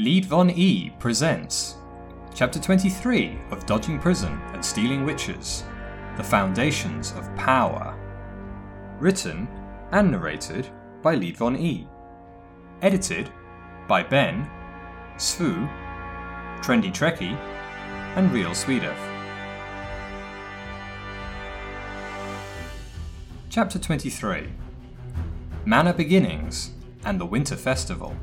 Lead Von E presents Chapter 23 of Dodging Prison and Stealing Witches The Foundations of Power. Written and narrated by Lead Von E. Edited by Ben, Svu, Trendy Trekkie, and Real Swedef. Chapter 23 Manor Beginnings and the Winter Festival.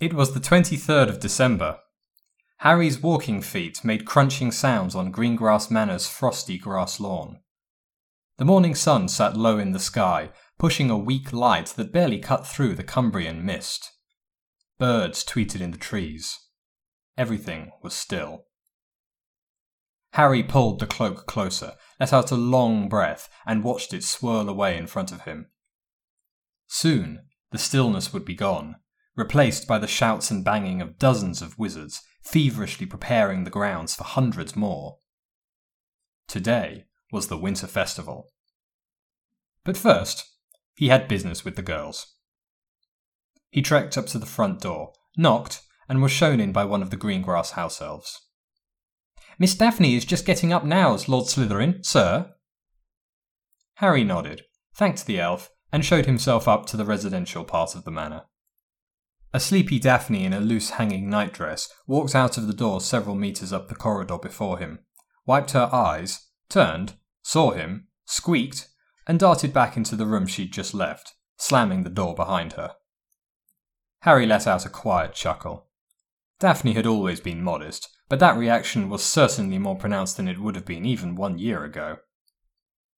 It was the 23rd of December. Harry's walking feet made crunching sounds on Greengrass Manor's frosty grass lawn. The morning sun sat low in the sky, pushing a weak light that barely cut through the Cumbrian mist. Birds tweeted in the trees. Everything was still. Harry pulled the cloak closer, let out a long breath, and watched it swirl away in front of him. Soon, the stillness would be gone, replaced by the shouts and banging of dozens of wizards, feverishly preparing the grounds for hundreds more. Today was the Winter Festival. But first, he had business with the girls. He trekked up to the front door, knocked, and was shown in by one of the Greengrass house elves. Miss Daphne is just getting up now, Lord Slytherin, sir. Harry nodded, thanked the elf, and showed himself up to the residential part of the manor. A sleepy Daphne in a loose hanging nightdress walked out of the door several metres up the corridor before him, wiped her eyes, turned, saw him, squeaked, and darted back into the room she'd just left, slamming the door behind her. Harry let out a quiet chuckle. Daphne had always been modest, but that reaction was certainly more pronounced than it would have been even one year ago.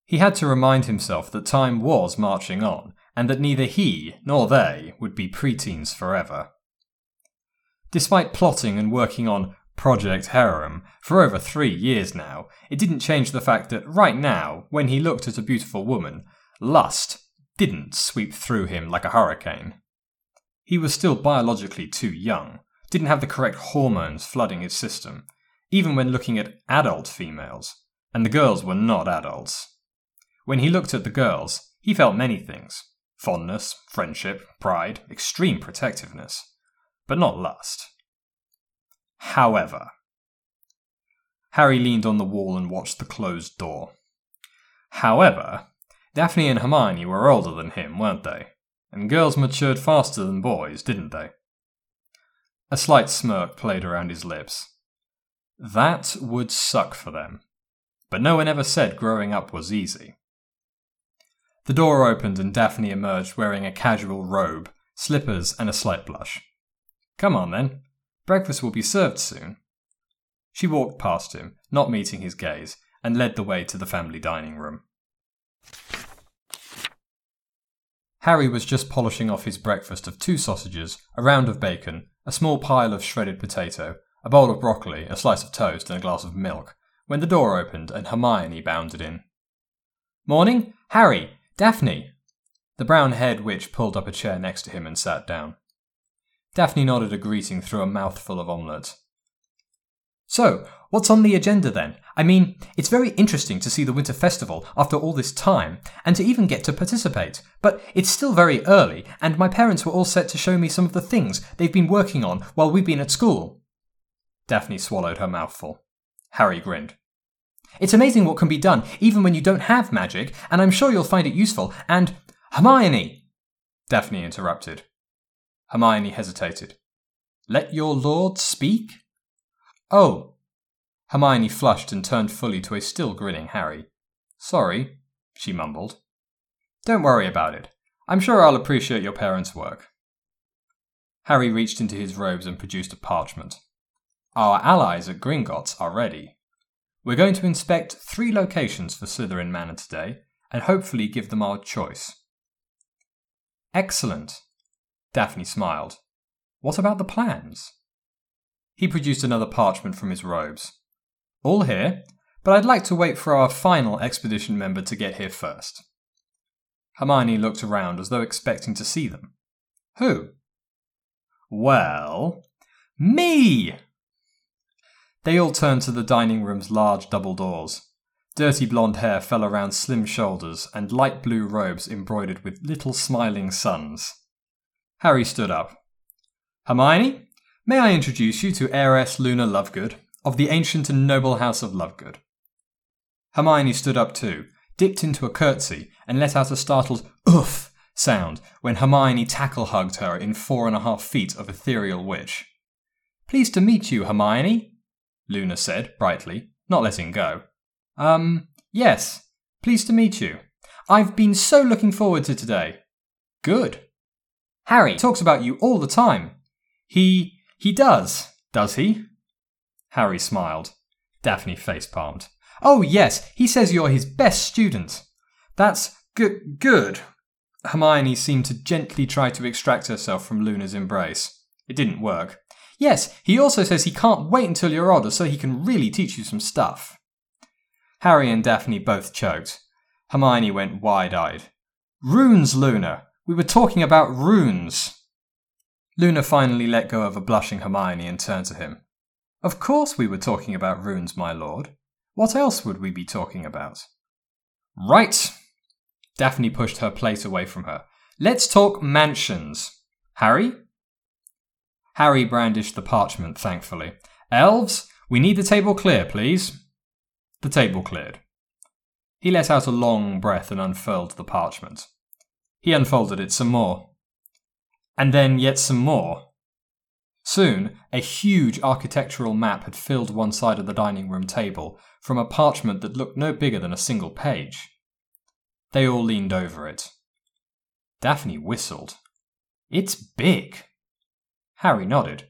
He had to remind himself that time was marching on, and that neither he nor they would be preteens forever. Despite plotting and working on Project Harem for over three years now, it didn't change the fact that right now, when he looked at a beautiful woman, lust didn't sweep through him like a hurricane. He was still biologically too young, didn't have the correct hormones flooding his system, even when looking at adult females, and the girls were not adults. When he looked at the girls, he felt many things fondness, friendship, pride, extreme protectiveness, but not lust. However, Harry leaned on the wall and watched the closed door. However, Daphne and Hermione were older than him, weren't they? And girls matured faster than boys, didn't they? A slight smirk played around his lips. That would suck for them. But no one ever said growing up was easy. The door opened and Daphne emerged wearing a casual robe, slippers, and a slight blush. Come on then. Breakfast will be served soon. She walked past him, not meeting his gaze, and led the way to the family dining room. Harry was just polishing off his breakfast of two sausages, a round of bacon, a small pile of shredded potato, a bowl of broccoli, a slice of toast, and a glass of milk, when the door opened and Hermione bounded in. Morning, Harry, Daphne. The brown haired witch pulled up a chair next to him and sat down. Daphne nodded a greeting through a mouthful of omelette. So, what's on the agenda then? I mean, it's very interesting to see the Winter Festival after all this time, and to even get to participate. But it's still very early, and my parents were all set to show me some of the things they've been working on while we've been at school. Daphne swallowed her mouthful. Harry grinned. It's amazing what can be done, even when you don't have magic, and I'm sure you'll find it useful. And Hermione! Daphne interrupted. Hermione hesitated. Let your lord speak? Oh. Hermione flushed and turned fully to a still grinning Harry. Sorry, she mumbled. Don't worry about it. I'm sure I'll appreciate your parents' work. Harry reached into his robes and produced a parchment. Our allies at Gringotts are ready. We're going to inspect three locations for Slytherin Manor today, and hopefully give them our choice. Excellent. Daphne smiled. What about the plans? He produced another parchment from his robes. All here, but I'd like to wait for our final expedition member to get here first. Hermione looked around as though expecting to see them. Who? Well, me! They all turned to the dining room's large double doors. Dirty blonde hair fell around slim shoulders and light blue robes embroidered with little smiling suns. Harry stood up. Hermione, may I introduce you to heiress Luna Lovegood of the ancient and noble house of Lovegood? Hermione stood up too, dipped into a curtsy, and let out a startled oof sound when Hermione tackle hugged her in four and a half feet of ethereal witch. Pleased to meet you, Hermione, Luna said brightly, not letting go. Um, yes, pleased to meet you. I've been so looking forward to today. Good. Harry talks about you all the time. He. he does, does he? Harry smiled. Daphne face palmed. Oh, yes, he says you're his best student. That's g- good. Hermione seemed to gently try to extract herself from Luna's embrace. It didn't work. Yes, he also says he can't wait until you're older so he can really teach you some stuff. Harry and Daphne both choked. Hermione went wide eyed. Runes, Luna! We were talking about runes! Luna finally let go of a blushing Hermione and turned to him. Of course we were talking about runes, my lord. What else would we be talking about? Right! Daphne pushed her plate away from her. Let's talk mansions. Harry? Harry brandished the parchment thankfully. Elves, we need the table clear, please. The table cleared. He let out a long breath and unfurled the parchment. He unfolded it some more. And then yet some more. Soon, a huge architectural map had filled one side of the dining room table from a parchment that looked no bigger than a single page. They all leaned over it. Daphne whistled. It's big. Harry nodded.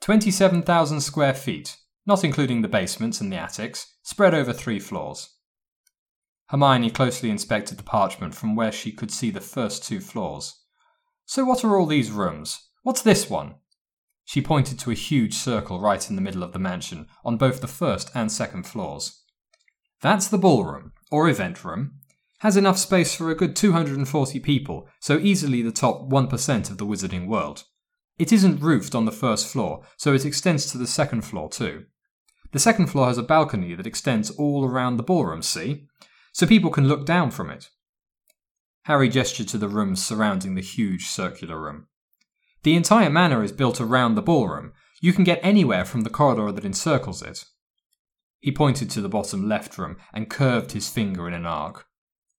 27,000 square feet, not including the basements and the attics, spread over three floors. Hermione closely inspected the parchment from where she could see the first two floors. So, what are all these rooms? What's this one? She pointed to a huge circle right in the middle of the mansion, on both the first and second floors. That's the ballroom, or event room. Has enough space for a good 240 people, so easily the top 1% of the wizarding world. It isn't roofed on the first floor, so it extends to the second floor too. The second floor has a balcony that extends all around the ballroom, see? So people can look down from it. Harry gestured to the rooms surrounding the huge circular room. The entire manor is built around the ballroom. You can get anywhere from the corridor that encircles it. He pointed to the bottom left room and curved his finger in an arc.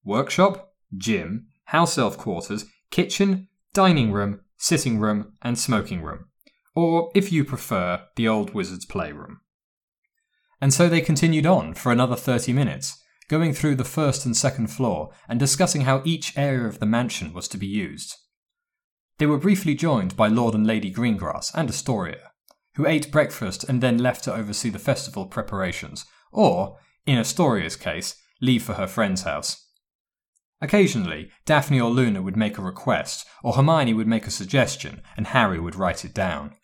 Workshop, gym, house elf quarters, kitchen, dining room, sitting room, and smoking room. Or, if you prefer, the old wizard's playroom. And so they continued on for another 30 minutes, going through the first and second floor and discussing how each area of the mansion was to be used. They were briefly joined by Lord and Lady Greengrass and Astoria, who ate breakfast and then left to oversee the festival preparations, or, in Astoria's case, leave for her friend's house. Occasionally, Daphne or Luna would make a request, or Hermione would make a suggestion, and Harry would write it down.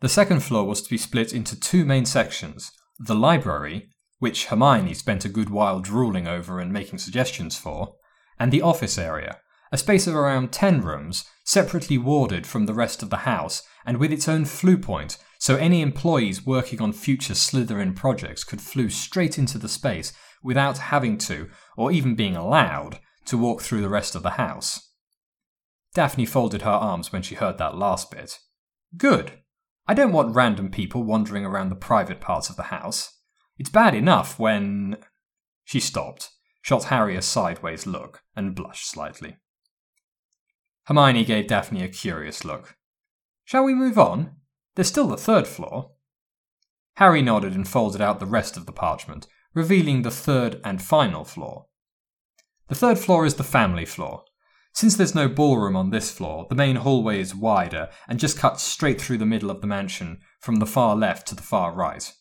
The second floor was to be split into two main sections the library, which Hermione spent a good while drooling over and making suggestions for, and the office area, a space of around 10 rooms, separately warded from the rest of the house and with its own Floo point, so any employees working on future Slytherin projects could Floo straight into the space without having to, or even being allowed, to walk through the rest of the house. Daphne folded her arms when she heard that last bit. Good. I don't want random people wandering around the private parts of the house. It's bad enough when. She stopped, shot Harry a sideways look, and blushed slightly. Hermione gave Daphne a curious look. Shall we move on? There's still the third floor. Harry nodded and folded out the rest of the parchment, revealing the third and final floor. The third floor is the family floor. Since there's no ballroom on this floor, the main hallway is wider and just cuts straight through the middle of the mansion from the far left to the far right.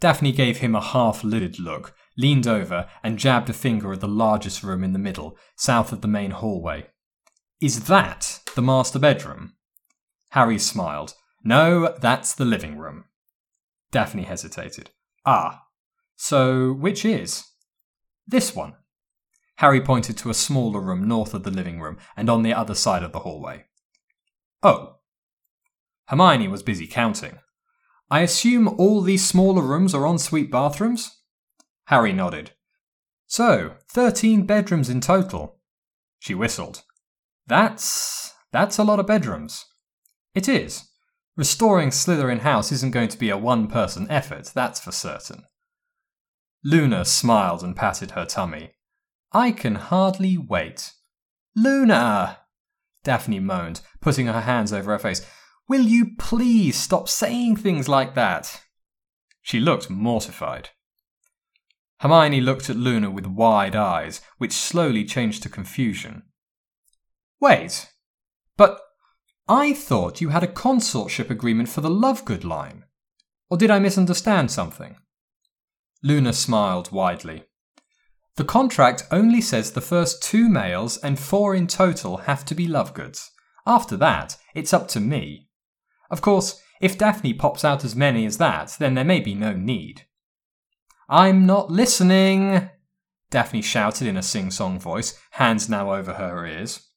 Daphne gave him a half lidded look, leaned over, and jabbed a finger at the largest room in the middle, south of the main hallway. Is that the master bedroom? Harry smiled. No, that's the living room. Daphne hesitated. Ah, so which is? This one. Harry pointed to a smaller room north of the living room and on the other side of the hallway. Oh. Hermione was busy counting. I assume all these smaller rooms are ensuite bathrooms? Harry nodded. So, thirteen bedrooms in total. She whistled. That's That's a lot of bedrooms. It is. Restoring Slytherin House isn't going to be a one person effort, that's for certain. Luna smiled and patted her tummy. I can hardly wait. Luna! Daphne moaned, putting her hands over her face. Will you please stop saying things like that? She looked mortified. Hermione looked at Luna with wide eyes, which slowly changed to confusion. Wait, but I thought you had a consortship agreement for the Lovegood line. Or did I misunderstand something? Luna smiled widely. The contract only says the first two males and four in total have to be Lovegoods. After that, it's up to me. Of course, if Daphne pops out as many as that, then there may be no need. I'm not listening! Daphne shouted in a sing song voice, hands now over her ears.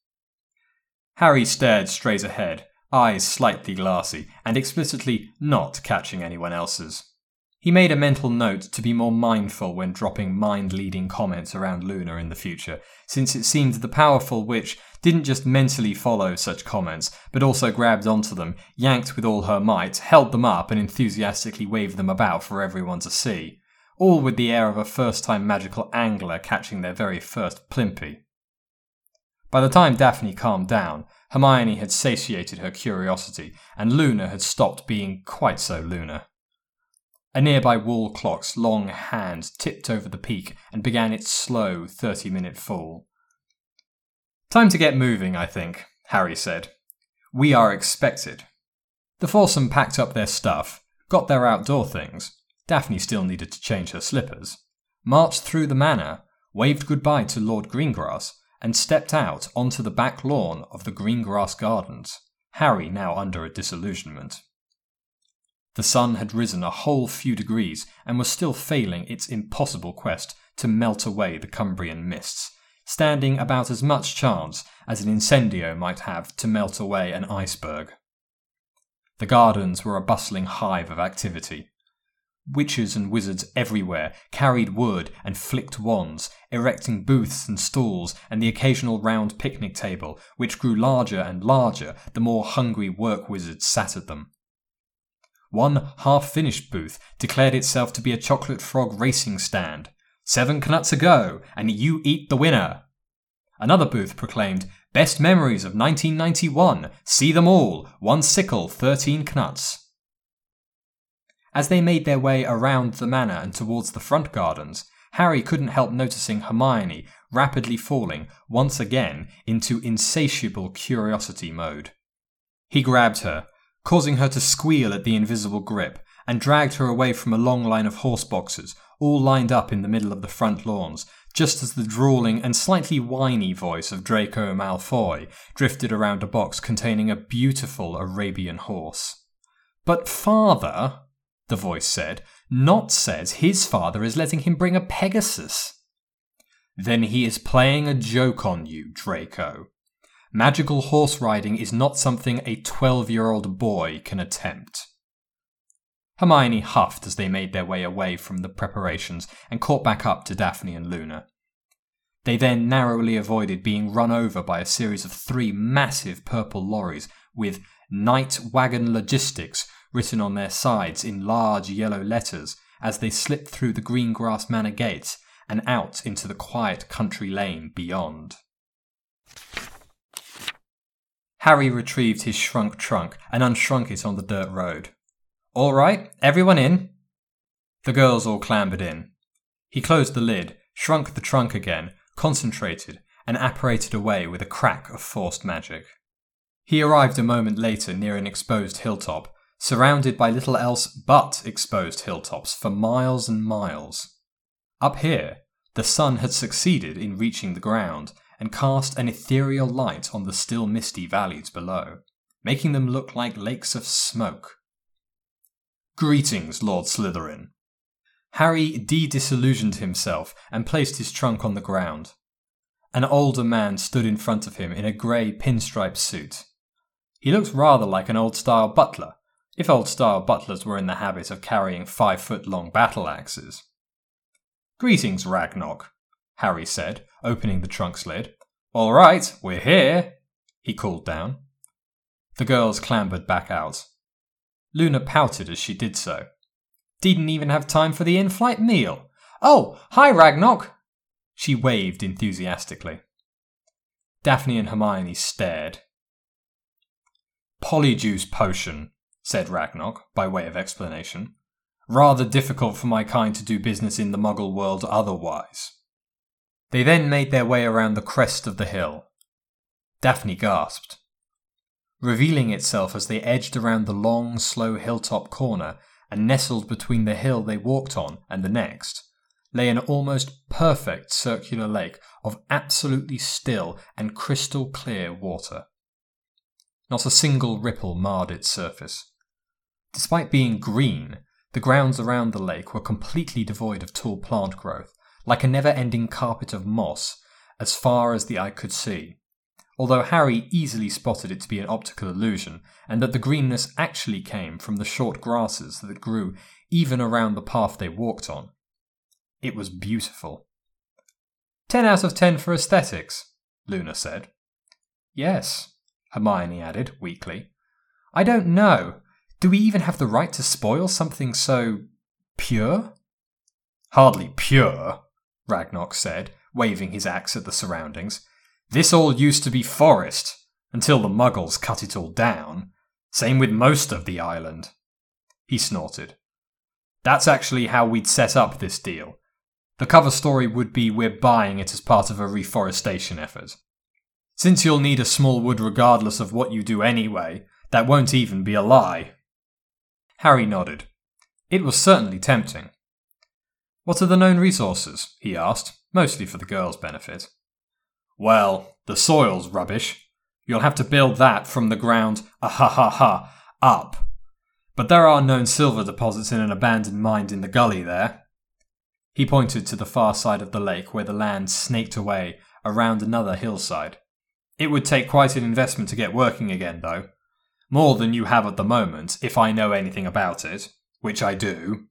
Harry stared straight ahead, eyes slightly glassy, and explicitly not catching anyone else's. He made a mental note to be more mindful when dropping mind leading comments around Luna in the future, since it seemed the powerful witch didn't just mentally follow such comments, but also grabbed onto them, yanked with all her might, held them up, and enthusiastically waved them about for everyone to see. All with the air of a first time magical angler catching their very first plimpy. By the time Daphne calmed down, Hermione had satiated her curiosity, and Luna had stopped being quite so Luna. A nearby wall clock's long hand tipped over the peak and began its slow 30 minute fall. Time to get moving, I think, Harry said. We are expected. The foursome packed up their stuff, got their outdoor things. Daphne still needed to change her slippers, marched through the manor, waved goodbye to Lord Greengrass, and stepped out onto the back lawn of the Greengrass Gardens, Harry now under a disillusionment. The sun had risen a whole few degrees and was still failing its impossible quest to melt away the Cumbrian mists, standing about as much chance as an incendio might have to melt away an iceberg. The gardens were a bustling hive of activity, Witches and wizards everywhere carried wood and flicked wands, erecting booths and stalls and the occasional round picnic table, which grew larger and larger the more hungry work wizards sat at them. One half finished booth declared itself to be a chocolate frog racing stand. Seven knuts a go, and you eat the winner. Another booth proclaimed, Best memories of 1991. See them all. One sickle, 13 knuts. As they made their way around the manor and towards the front gardens, Harry couldn't help noticing Hermione rapidly falling once again into insatiable curiosity mode. He grabbed her, causing her to squeal at the invisible grip, and dragged her away from a long line of horse boxes, all lined up in the middle of the front lawns, just as the drawling and slightly whiny voice of Draco Malfoy drifted around a box containing a beautiful Arabian horse. But father, the voice said. Nott says his father is letting him bring a Pegasus. Then he is playing a joke on you, Draco. Magical horse riding is not something a 12 year old boy can attempt. Hermione huffed as they made their way away from the preparations and caught back up to Daphne and Luna. They then narrowly avoided being run over by a series of three massive purple lorries with Night Wagon Logistics written on their sides in large yellow letters as they slipped through the Greengrass Manor gates and out into the quiet country lane beyond. Harry retrieved his shrunk trunk and unshrunk it on the dirt road. All right, everyone in? The girls all clambered in. He closed the lid, shrunk the trunk again, concentrated, and apparated away with a crack of forced magic. He arrived a moment later near an exposed hilltop surrounded by little else but exposed hilltops for miles and miles. Up here, the sun had succeeded in reaching the ground and cast an ethereal light on the still misty valleys below, making them look like lakes of smoke. Greetings, Lord Slytherin. Harry de disillusioned himself and placed his trunk on the ground. An older man stood in front of him in a grey pinstripe suit. He looked rather like an old style butler, if old style butlers were in the habit of carrying five foot long battle axes. Greetings, Ragnok, Harry said, opening the trunk's lid. All right, we're here. he called down. The girls clambered back out. Luna pouted as she did so. Didn't even have time for the in flight meal. Oh, hi, Ragnok! She waved enthusiastically. Daphne and Hermione stared. Polyjuice potion, said Ragnok, by way of explanation. Rather difficult for my kind to do business in the muggle world otherwise. They then made their way around the crest of the hill. Daphne gasped. Revealing itself as they edged around the long, slow hilltop corner and nestled between the hill they walked on and the next, lay an almost perfect circular lake of absolutely still and crystal clear water. Not a single ripple marred its surface. Despite being green, the grounds around the lake were completely devoid of tall plant growth, like a never ending carpet of moss, as far as the eye could see. Although Harry easily spotted it to be an optical illusion, and that the greenness actually came from the short grasses that grew even around the path they walked on. It was beautiful. Ten out of ten for aesthetics, Luna said. Yes, Hermione added weakly. I don't know. Do we even have the right to spoil something so pure? Hardly pure, Ragnok said, waving his axe at the surroundings. This all used to be forest, until the muggles cut it all down. Same with most of the island. He snorted. That's actually how we'd set up this deal. The cover story would be we're buying it as part of a reforestation effort. Since you'll need a small wood regardless of what you do anyway, that won't even be a lie. Harry nodded. It was certainly tempting. What are the known resources? he asked, mostly for the girl's benefit. Well, the soil's rubbish. You'll have to build that from the ground, ah ha ha ha, up. But there are known silver deposits in an abandoned mine in the gully there. He pointed to the far side of the lake where the land snaked away around another hillside. It would take quite an investment to get working again, though. More than you have at the moment, if I know anything about it, which I do.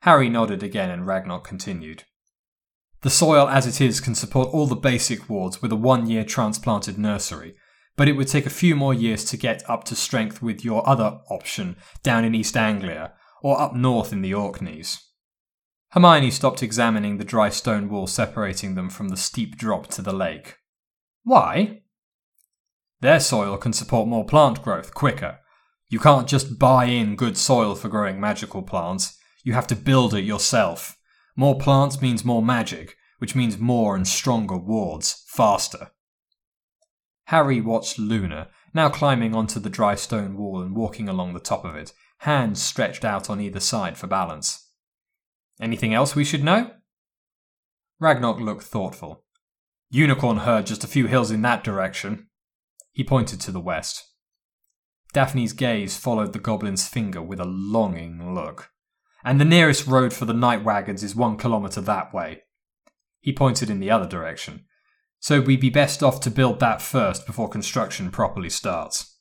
Harry nodded again and Ragnok continued. The soil as it is can support all the basic wards with a one year transplanted nursery, but it would take a few more years to get up to strength with your other option down in East Anglia or up north in the Orkneys. Hermione stopped examining the dry stone wall separating them from the steep drop to the lake. Why? Their soil can support more plant growth quicker. You can't just buy in good soil for growing magical plants, you have to build it yourself. More plants means more magic, which means more and stronger wards, faster. Harry watched Luna, now climbing onto the dry stone wall and walking along the top of it, hands stretched out on either side for balance. Anything else we should know? Ragnok looked thoughtful. Unicorn herd just a few hills in that direction. He pointed to the west. Daphne's gaze followed the goblin's finger with a longing look. And the nearest road for the night wagons is one kilometre that way. He pointed in the other direction. So we'd be best off to build that first before construction properly starts.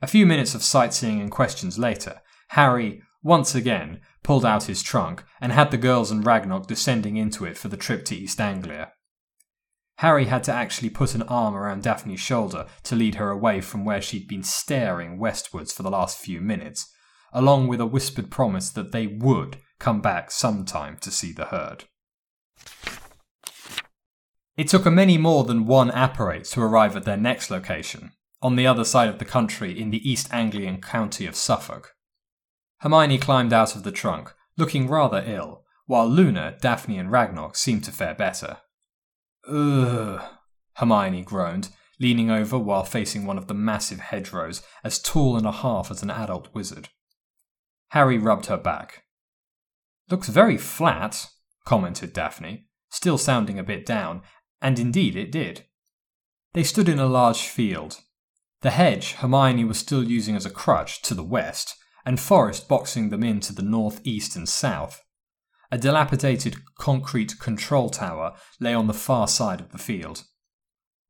A few minutes of sightseeing and questions later, Harry, once again, pulled out his trunk and had the girls and Ragnok descending into it for the trip to East Anglia. Harry had to actually put an arm around Daphne's shoulder to lead her away from where she'd been staring westwards for the last few minutes, along with a whispered promise that they would come back sometime to see the herd. It took a many more than one apparate to arrive at their next location, on the other side of the country in the East Anglian county of Suffolk. Hermione climbed out of the trunk, looking rather ill, while Luna, Daphne, and Ragnok seemed to fare better. Ugh, Hermione groaned, leaning over while facing one of the massive hedgerows, as tall and a half as an adult wizard. Harry rubbed her back. Looks very flat, commented Daphne, still sounding a bit down, and indeed it did. They stood in a large field. The hedge Hermione was still using as a crutch to the west, and forest boxing them in to the north, east, and south. A dilapidated concrete control tower lay on the far side of the field.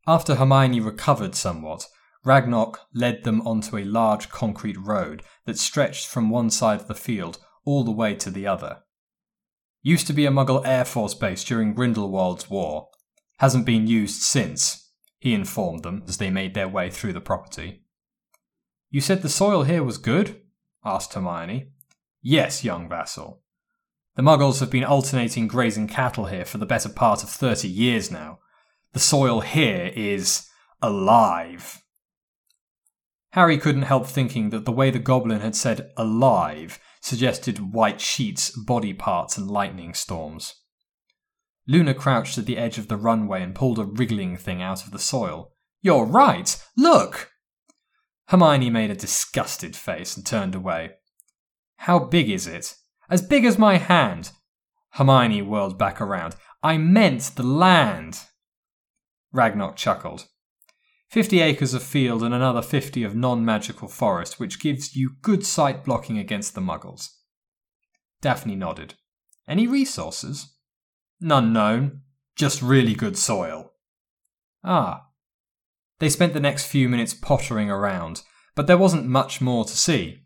After Hermione recovered somewhat, Ragnok led them onto a large concrete road that stretched from one side of the field all the way to the other. Used to be a Muggle Air Force base during Grindelwald's War. Hasn't been used since, he informed them as they made their way through the property. You said the soil here was good? asked Hermione. Yes, young vassal. The muggles have been alternating grazing cattle here for the better part of thirty years now. The soil here is alive. Harry couldn't help thinking that the way the goblin had said alive suggested white sheets, body parts, and lightning storms. Luna crouched at the edge of the runway and pulled a wriggling thing out of the soil. You're right! Look! Hermione made a disgusted face and turned away. How big is it? As big as my hand! Hermione whirled back around. I meant the land! Ragnok chuckled. Fifty acres of field and another fifty of non magical forest, which gives you good sight blocking against the muggles. Daphne nodded. Any resources? None known, just really good soil. Ah. They spent the next few minutes pottering around, but there wasn't much more to see.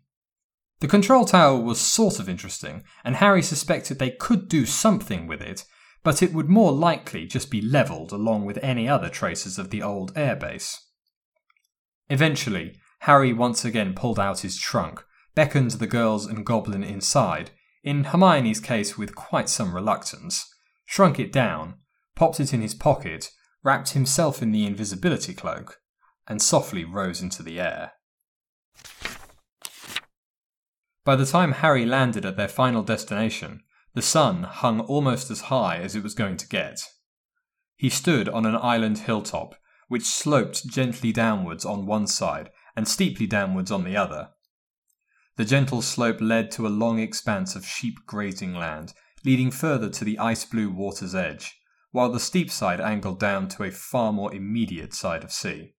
The control tower was sort of interesting, and Harry suspected they could do something with it, but it would more likely just be levelled along with any other traces of the old airbase. Eventually, Harry once again pulled out his trunk, beckoned the girls and Goblin inside, in Hermione's case with quite some reluctance, shrunk it down, popped it in his pocket, wrapped himself in the invisibility cloak, and softly rose into the air. By the time Harry landed at their final destination, the sun hung almost as high as it was going to get. He stood on an island hilltop, which sloped gently downwards on one side and steeply downwards on the other. The gentle slope led to a long expanse of sheep grazing land leading further to the ice blue water's edge, while the steep side angled down to a far more immediate side of sea.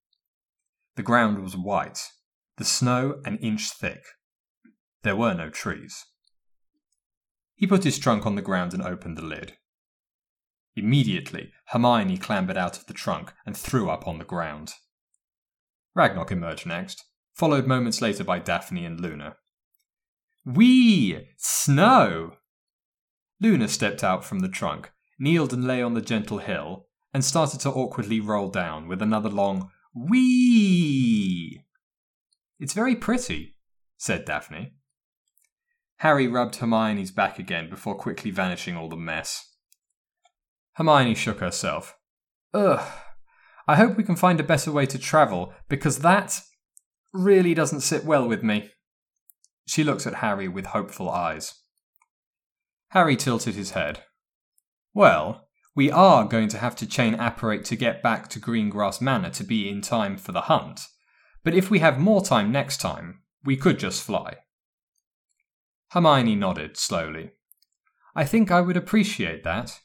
The ground was white, the snow an inch thick. There were no trees. He put his trunk on the ground and opened the lid. Immediately, Hermione clambered out of the trunk and threw up on the ground. Ragnok emerged next, followed moments later by Daphne and Luna. Wee! Snow! Luna stepped out from the trunk, kneeled and lay on the gentle hill, and started to awkwardly roll down with another long wee. It's very pretty, said Daphne. Harry rubbed Hermione's back again before quickly vanishing all the mess. Hermione shook herself. Ugh. I hope we can find a better way to travel, because that really doesn't sit well with me. She looked at Harry with hopeful eyes. Harry tilted his head. Well, we are going to have to chain apparate to get back to Greengrass Manor to be in time for the hunt. But if we have more time next time, we could just fly. Hermione nodded slowly. I think I would appreciate that.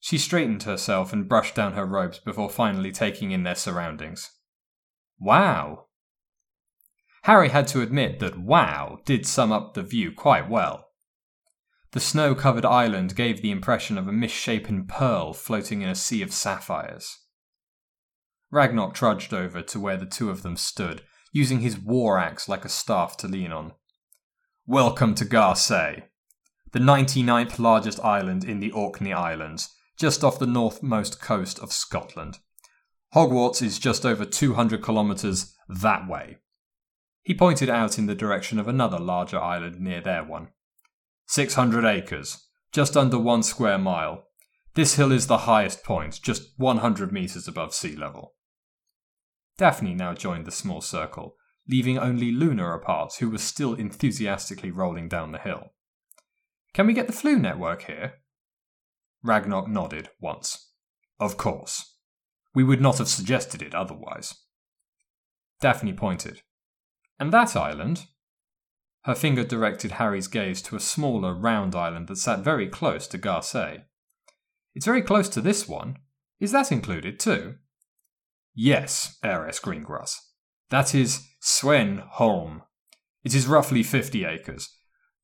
She straightened herself and brushed down her robes before finally taking in their surroundings. Wow! Harry had to admit that wow did sum up the view quite well. The snow covered island gave the impression of a misshapen pearl floating in a sea of sapphires. Ragnok trudged over to where the two of them stood, using his war axe like a staff to lean on. Welcome to Gairsay, the 99th largest island in the Orkney Islands, just off the northmost coast of Scotland. Hogwarts is just over 200 kilometres that way. He pointed out in the direction of another larger island near their one. 600 acres, just under one square mile. This hill is the highest point, just 100 meters above sea level. Daphne now joined the small circle, leaving only Luna apart, who was still enthusiastically rolling down the hill. Can we get the Floo network here? Ragnok nodded once. Of course. We would not have suggested it otherwise. Daphne pointed. And that island? Her finger directed Harry's gaze to a smaller, round island that sat very close to Gairsay. It's very close to this one. Is that included too? Yes, Heiress Greengrass. That is Sweyn Holm. It is roughly 50 acres.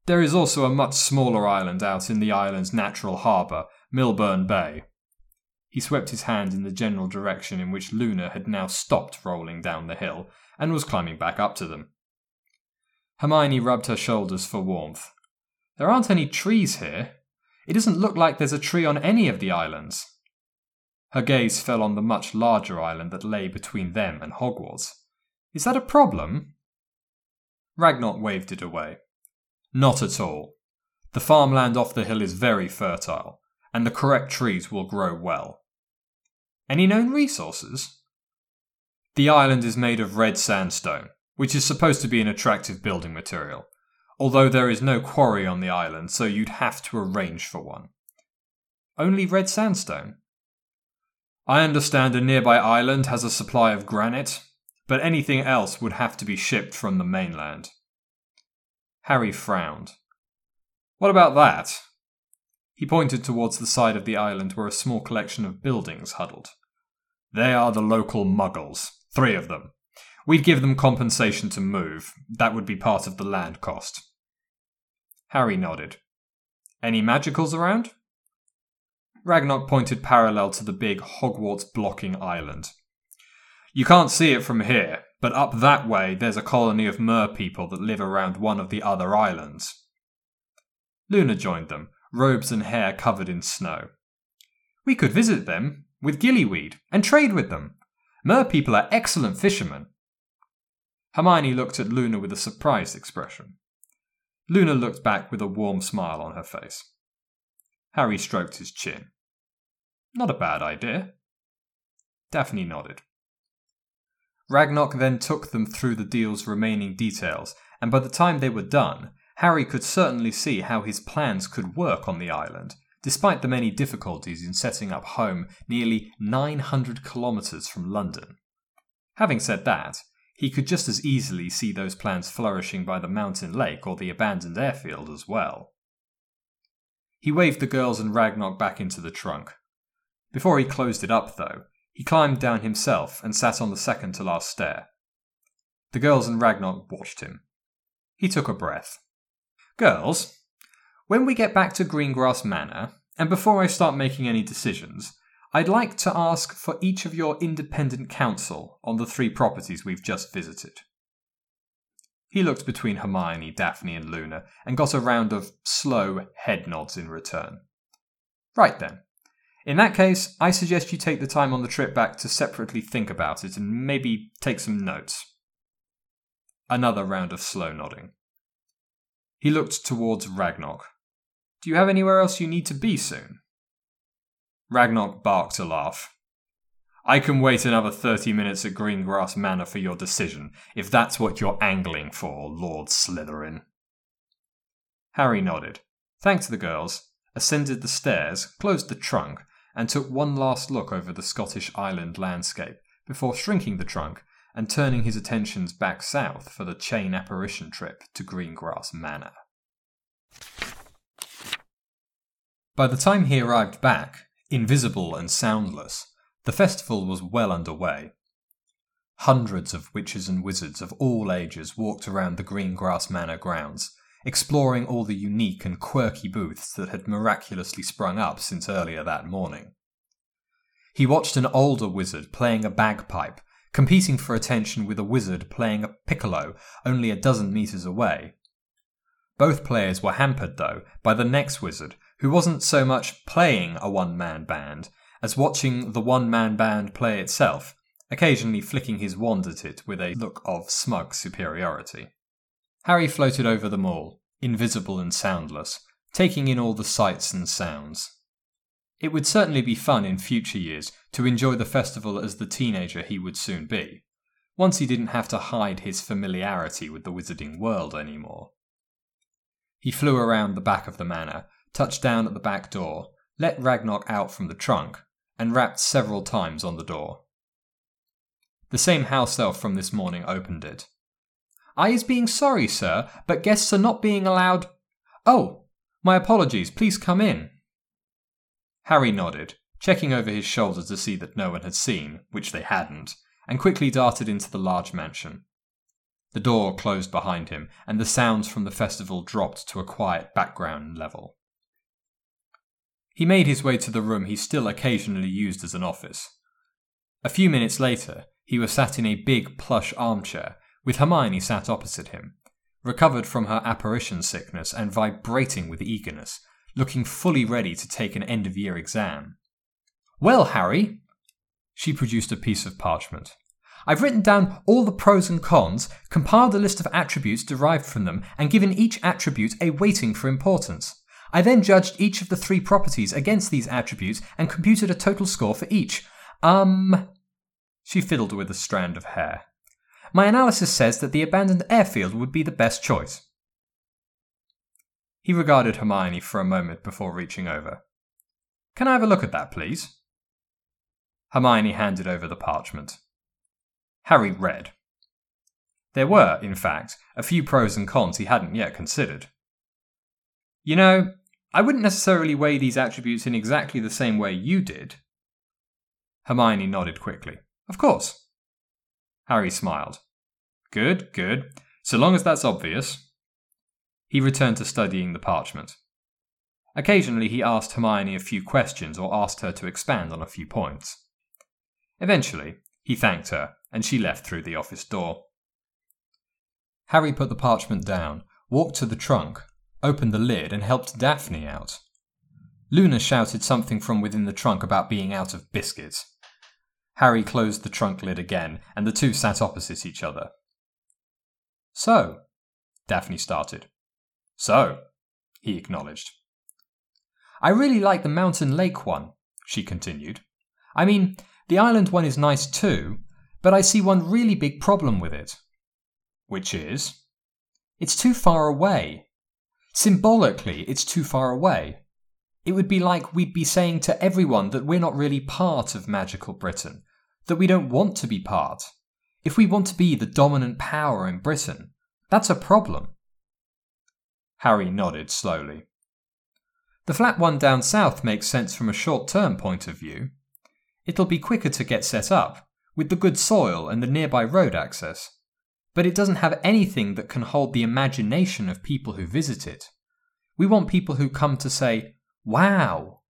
There is also a much smaller island out in the island's natural harbour, Milburn Bay. He swept his hand in the general direction in which Luna had now stopped rolling down the hill and was climbing back up to them. Hermione rubbed her shoulders for warmth. There aren't any trees here. It doesn't look like there's a tree on any of the islands. Her gaze fell on the much larger island that lay between them and Hogwarts. Is that a problem? Ragnok waved it away. Not at all. The farmland off the hill is very fertile, and the correct trees will grow well. Any known resources? The island is made of red sandstone, which is supposed to be an attractive building material, although there is no quarry on the island, so you'd have to arrange for one. Only red sandstone? I understand a nearby island has a supply of granite, but anything else would have to be shipped from the mainland. Harry frowned. What about that? He pointed towards the side of the island where a small collection of buildings huddled. They are the local muggles, three of them. We'd give them compensation to move. That would be part of the land cost. Harry nodded. Any magicals around? Ragnok pointed parallel to the big Hogwarts blocking island. You can't see it from here, but up that way there's a colony of mer people that live around one of the other islands. Luna joined them, robes and hair covered in snow. We could visit them with gillyweed and trade with them. Mer people are excellent fishermen. Hermione looked at Luna with a surprised expression. Luna looked back with a warm smile on her face. Harry stroked his chin. Not a bad idea. Daphne nodded. Ragnok then took them through the deal's remaining details, and by the time they were done, Harry could certainly see how his plans could work on the island, despite the many difficulties in setting up home nearly 900 kilometres from London. Having said that, he could just as easily see those plans flourishing by the mountain lake or the abandoned airfield as well. He waved the girls and Ragnok back into the trunk. Before he closed it up, though, he climbed down himself and sat on the second to last stair. The girls and Ragnok watched him. He took a breath. Girls, when we get back to Greengrass Manor, and before I start making any decisions, I'd like to ask for each of your independent counsel on the three properties we've just visited. He looked between Hermione, Daphne, and Luna and got a round of slow head nods in return. Right then. In that case, I suggest you take the time on the trip back to separately think about it and maybe take some notes. Another round of slow nodding. He looked towards Ragnok. Do you have anywhere else you need to be soon? Ragnok barked a laugh. I can wait another 30 minutes at Greengrass Manor for your decision, if that's what you're angling for, Lord Slytherin. Harry nodded, thanked the girls, ascended the stairs, closed the trunk, and took one last look over the Scottish island landscape before shrinking the trunk and turning his attentions back south for the chain apparition trip to Greengrass Manor. By the time he arrived back, invisible and soundless, the festival was well underway. Hundreds of witches and wizards of all ages walked around the Greengrass Manor grounds, exploring all the unique and quirky booths that had miraculously sprung up since earlier that morning. He watched an older wizard playing a bagpipe, competing for attention with a wizard playing a piccolo only a dozen metres away. Both players were hampered, though, by the next wizard, who wasn't so much playing a one man band as watching the one man band play itself, occasionally flicking his wand at it with a look of smug superiority. Harry floated over them all, invisible and soundless, taking in all the sights and sounds. It would certainly be fun in future years to enjoy the festival as the teenager he would soon be, once he didn't have to hide his familiarity with the wizarding world anymore. He flew around the back of the manor, touched down at the back door, let Ragnok out from the trunk, and rapped several times on the door. The same house elf from this morning opened it. I is being sorry, sir, but guests are not being allowed. Oh, my apologies, please come in. Harry nodded, checking over his shoulder to see that no one had seen, which they hadn't, and quickly darted into the large mansion. The door closed behind him, and the sounds from the festival dropped to a quiet background level. He made his way to the room he still occasionally used as an office. A few minutes later, he was sat in a big plush armchair, with Hermione sat opposite him, recovered from her apparition sickness and vibrating with eagerness, looking fully ready to take an end of year exam. Well, Harry, She produced a piece of parchment. I've written down all the pros and cons, compiled a list of attributes derived from them, and given each attribute a weighting for importance. I then judged each of the three properties against these attributes and computed a total score for each. Um. She fiddled with a strand of hair. My analysis says that the abandoned airfield would be the best choice. He regarded Hermione for a moment before reaching over. Can I have a look at that, please? Hermione handed over the parchment. Harry read. There were, in fact, a few pros and cons he hadn't yet considered. You know, I wouldn't necessarily weigh these attributes in exactly the same way you did. Hermione nodded quickly. Of course. Harry smiled. Good, good. So long as that's obvious. He returned to studying the parchment. Occasionally he asked Hermione a few questions or asked her to expand on a few points. Eventually, he thanked her, and she left through the office door. Harry put the parchment down, walked to the trunk, opened the lid, and helped Daphne out. Luna shouted something from within the trunk about being out of biscuits. Harry closed the trunk lid again, and the two sat opposite each other. So, Daphne started. So, he acknowledged. I really like the mountain lake one, she continued. I mean, the island one is nice too, but I see one really big problem with it. Which is? It's too far away. Symbolically, it's too far away. It would be like we'd be saying to everyone that we're not really part of magical Britain, that we don't want to be part. If we want to be the dominant power in Britain, that's a problem. Harry nodded slowly. The flat one down south makes sense from a short term point of view. It'll be quicker to get set up, with the good soil and the nearby road access. But it doesn't have anything that can hold the imagination of people who visit it. We want people who come to say, Wow!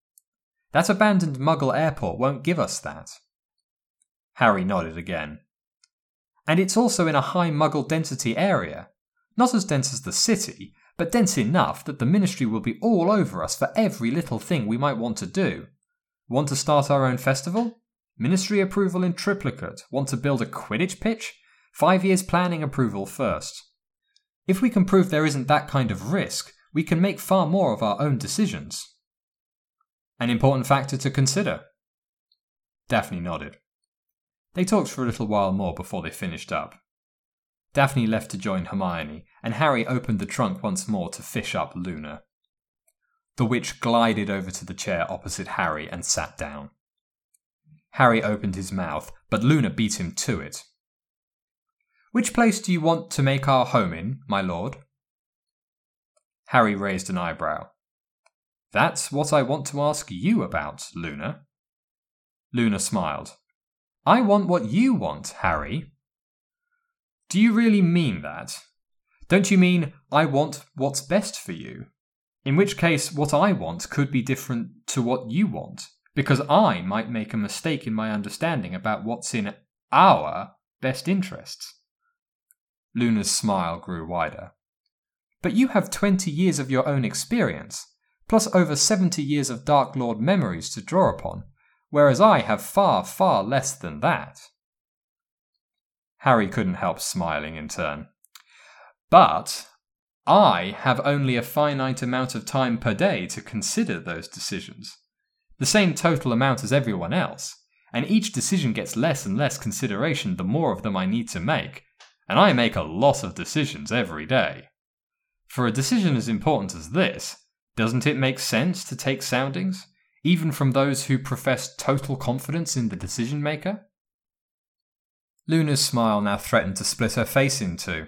That abandoned Muggle airport won't give us that. Harry nodded again. And it's also in a high Muggle density area. Not as dense as the city, but dense enough that the Ministry will be all over us for every little thing we might want to do. Want to start our own festival? Ministry approval in triplicate. Want to build a Quidditch pitch? Five years planning approval first. If we can prove there isn't that kind of risk, we can make far more of our own decisions. An important factor to consider. Daphne nodded. They talked for a little while more before they finished up. Daphne left to join Hermione, and Harry opened the trunk once more to fish up Luna. The witch glided over to the chair opposite Harry and sat down. Harry opened his mouth, but Luna beat him to it. Which place do you want to make our home in, my lord? Harry raised an eyebrow. That's what I want to ask you about, Luna. Luna smiled. I want what you want, Harry. Do you really mean that? Don't you mean I want what's best for you? In which case, what I want could be different to what you want, because I might make a mistake in my understanding about what's in our best interests. Luna's smile grew wider. But you have 20 years of your own experience, plus over 70 years of Dark Lord memories to draw upon whereas I have far, far less than that. Harry couldn't help smiling in turn. But I have only a finite amount of time per day to consider those decisions. The same total amount as everyone else, and each decision gets less and less consideration the more of them I need to make, and I make a lot of decisions every day. For a decision as important as this, doesn't it make sense to take soundings? even from those who profess total confidence in the decision maker? Luna's smile now threatened to split her face in two.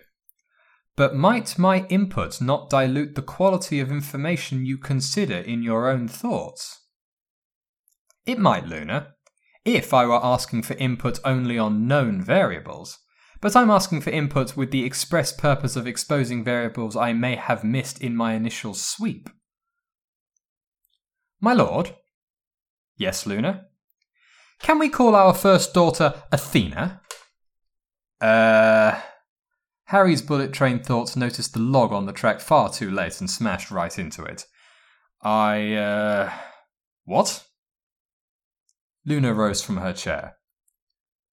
But might my input not dilute the quality of information you consider in your own thoughts? It might, Luna, if I were asking for input only on known variables, but I'm asking for input with the express purpose of exposing variables I may have missed in my initial sweep. My lord, Yes, Luna? Can we call our first daughter Athena? Uh. Harry's bullet train thoughts noticed the log on the track far too late and smashed right into it. I, uh. What? Luna rose from her chair.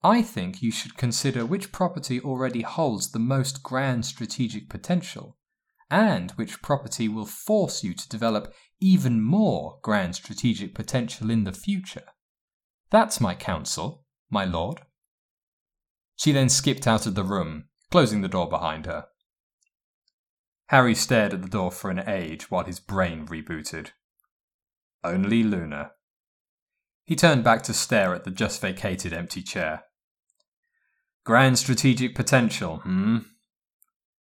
I think you should consider which property already holds the most grand strategic potential, and which property will force you to develop even more grand strategic potential in the future. That's my counsel, my lord. She then skipped out of the room, closing the door behind her. Harry stared at the door for an age while his brain rebooted. Only Luna. He turned back to stare at the just vacated empty chair. Grand strategic potential, hmm?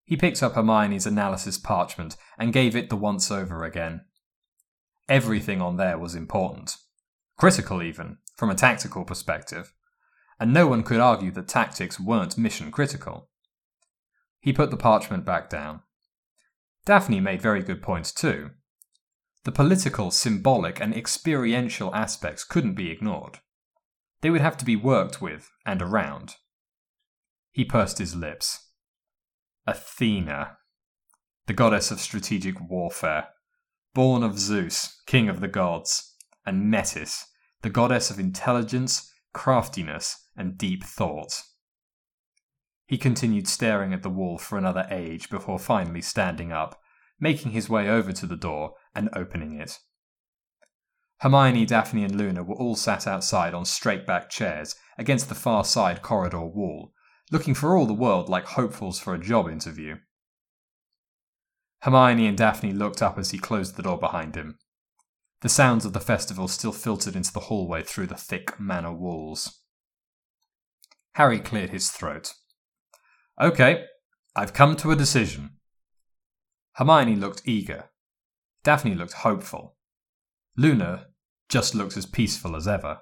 He picked up Hermione's analysis parchment and gave it the once over again. Everything on there was important. Critical, even, from a tactical perspective. And no one could argue that tactics weren't mission critical. He put the parchment back down. Daphne made very good points too. The political, symbolic, and experiential aspects couldn't be ignored. They would have to be worked with and around. He pursed his lips. Athena, the goddess of strategic warfare, born of Zeus, king of the gods, and Metis, the goddess of intelligence, craftiness, and deep thought. He continued staring at the wall for another age before finally standing up, making his way over to the door and opening it. Hermione, Daphne, and Luna were all sat outside on straight back chairs against the far side corridor wall, looking for all the world like hopefuls for a job interview. Hermione and Daphne looked up as he closed the door behind him. The sounds of the festival still filtered into the hallway through the thick manor walls. Harry cleared his throat. Okay, I've come to a decision. Hermione looked eager. Daphne looked hopeful. Luna just looked as peaceful as ever.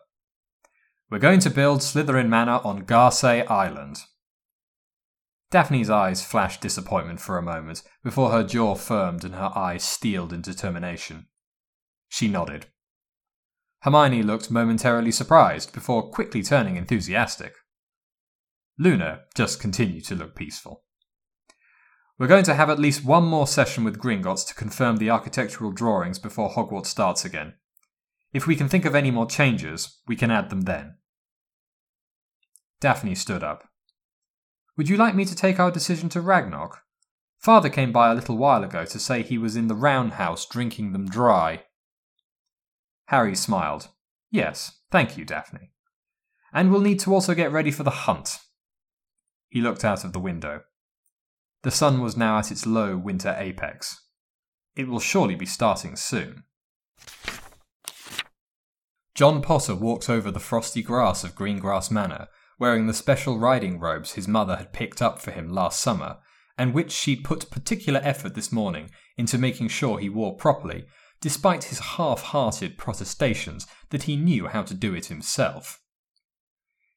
We're going to build Slytherin Manor on Gairsay Island. Daphne's eyes flashed disappointment for a moment before her jaw firmed and her eyes steeled in determination. She nodded. Hermione looked momentarily surprised before quickly turning enthusiastic. Luna just continued to look peaceful. We're going to have at least one more session with Gringotts to confirm the architectural drawings before Hogwarts starts again. If we can think of any more changes, we can add them then. Daphne stood up. Would you like me to take our decision to Ragnarok? Father came by a little while ago to say he was in the roundhouse drinking them dry. Harry smiled. Yes, thank you, Daphne. And we'll need to also get ready for the hunt. He looked out of the window. The sun was now at its low winter apex. It will surely be starting soon. John Potter walked over the frosty grass of Greengrass Manor wearing the special riding robes his mother had picked up for him last summer, and which she'd put particular effort this morning into making sure he wore properly, despite his half hearted protestations that he knew how to do it himself.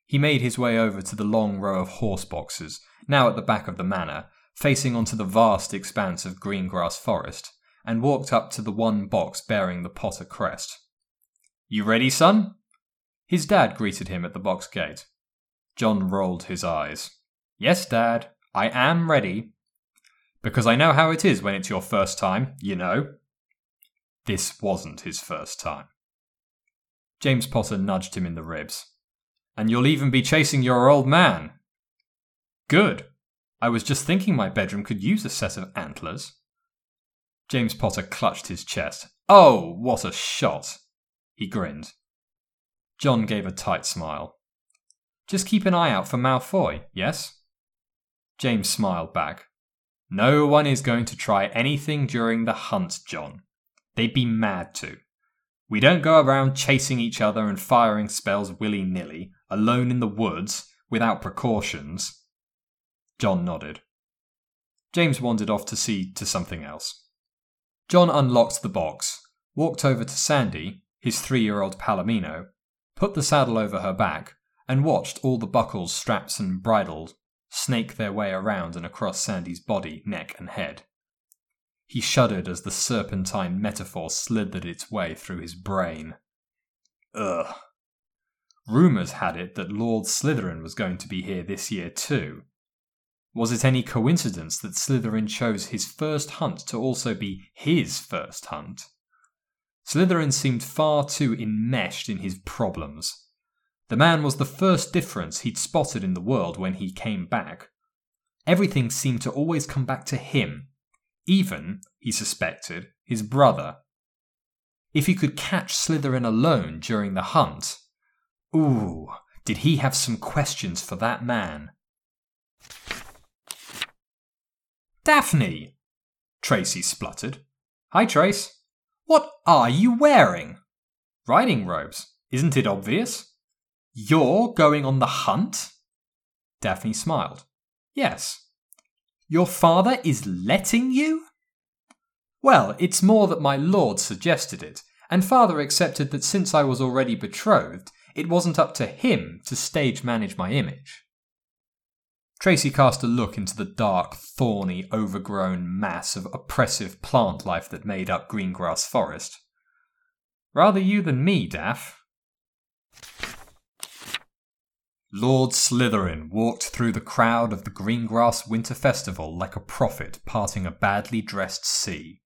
He made his way over to the long row of horse boxes, now at the back of the manor, facing onto the vast expanse of Greengrass forest, and walked up to the one box bearing the Potter crest. You ready, son? His dad greeted him at the box gate. John rolled his eyes. Yes, Dad, I am ready. Because I know how it is when it's your first time, you know. This wasn't his first time. James Potter nudged him in the ribs. And you'll even be chasing your old man. Good. I was just thinking my bedroom could use a set of antlers. James Potter clutched his chest. Oh, what a shot! He grinned. John gave a tight smile. Just keep an eye out for Malfoy, yes? James smiled back. No one is going to try anything during the hunt, John. They'd be mad to. We don't go around chasing each other and firing spells willy nilly, alone in the woods, without precautions. John nodded. James wandered off to see to something else. John unlocked the box, walked over to Sandy, his three year old Palomino, put the saddle over her back, and watched all the buckles, straps, and bridles snake their way around and across Sandy's body, neck, and head. He shuddered as the serpentine metaphor slithered its way through his brain. Ugh. Rumours had it that Lord Slytherin was going to be here this year too. Was it any coincidence that Slytherin chose his first hunt to also be his first hunt? Slytherin seemed far too enmeshed in his problems The man was the first difference he'd spotted in the world when he came back. Everything seemed to always come back to him, even, he suspected, his brother. If he could catch Slytherin alone during the hunt, ooh, did he have some questions for that man? Daphne! Tracy spluttered. Hi, Trace. What are you wearing? Riding robes. Isn't it obvious? You're going on the hunt? Daphne smiled. Yes. Your father is letting you? Well, it's more that my lord suggested it, and father accepted that since I was already betrothed, it wasn't up to him to stage manage my image. Tracy cast a look into the dark, thorny, overgrown mass of oppressive plant life that made up Greengrass Forest. Rather you than me, Daff. Lord Slytherin walked through the crowd of the Greengrass Winter Festival like a prophet parting a badly dressed sea.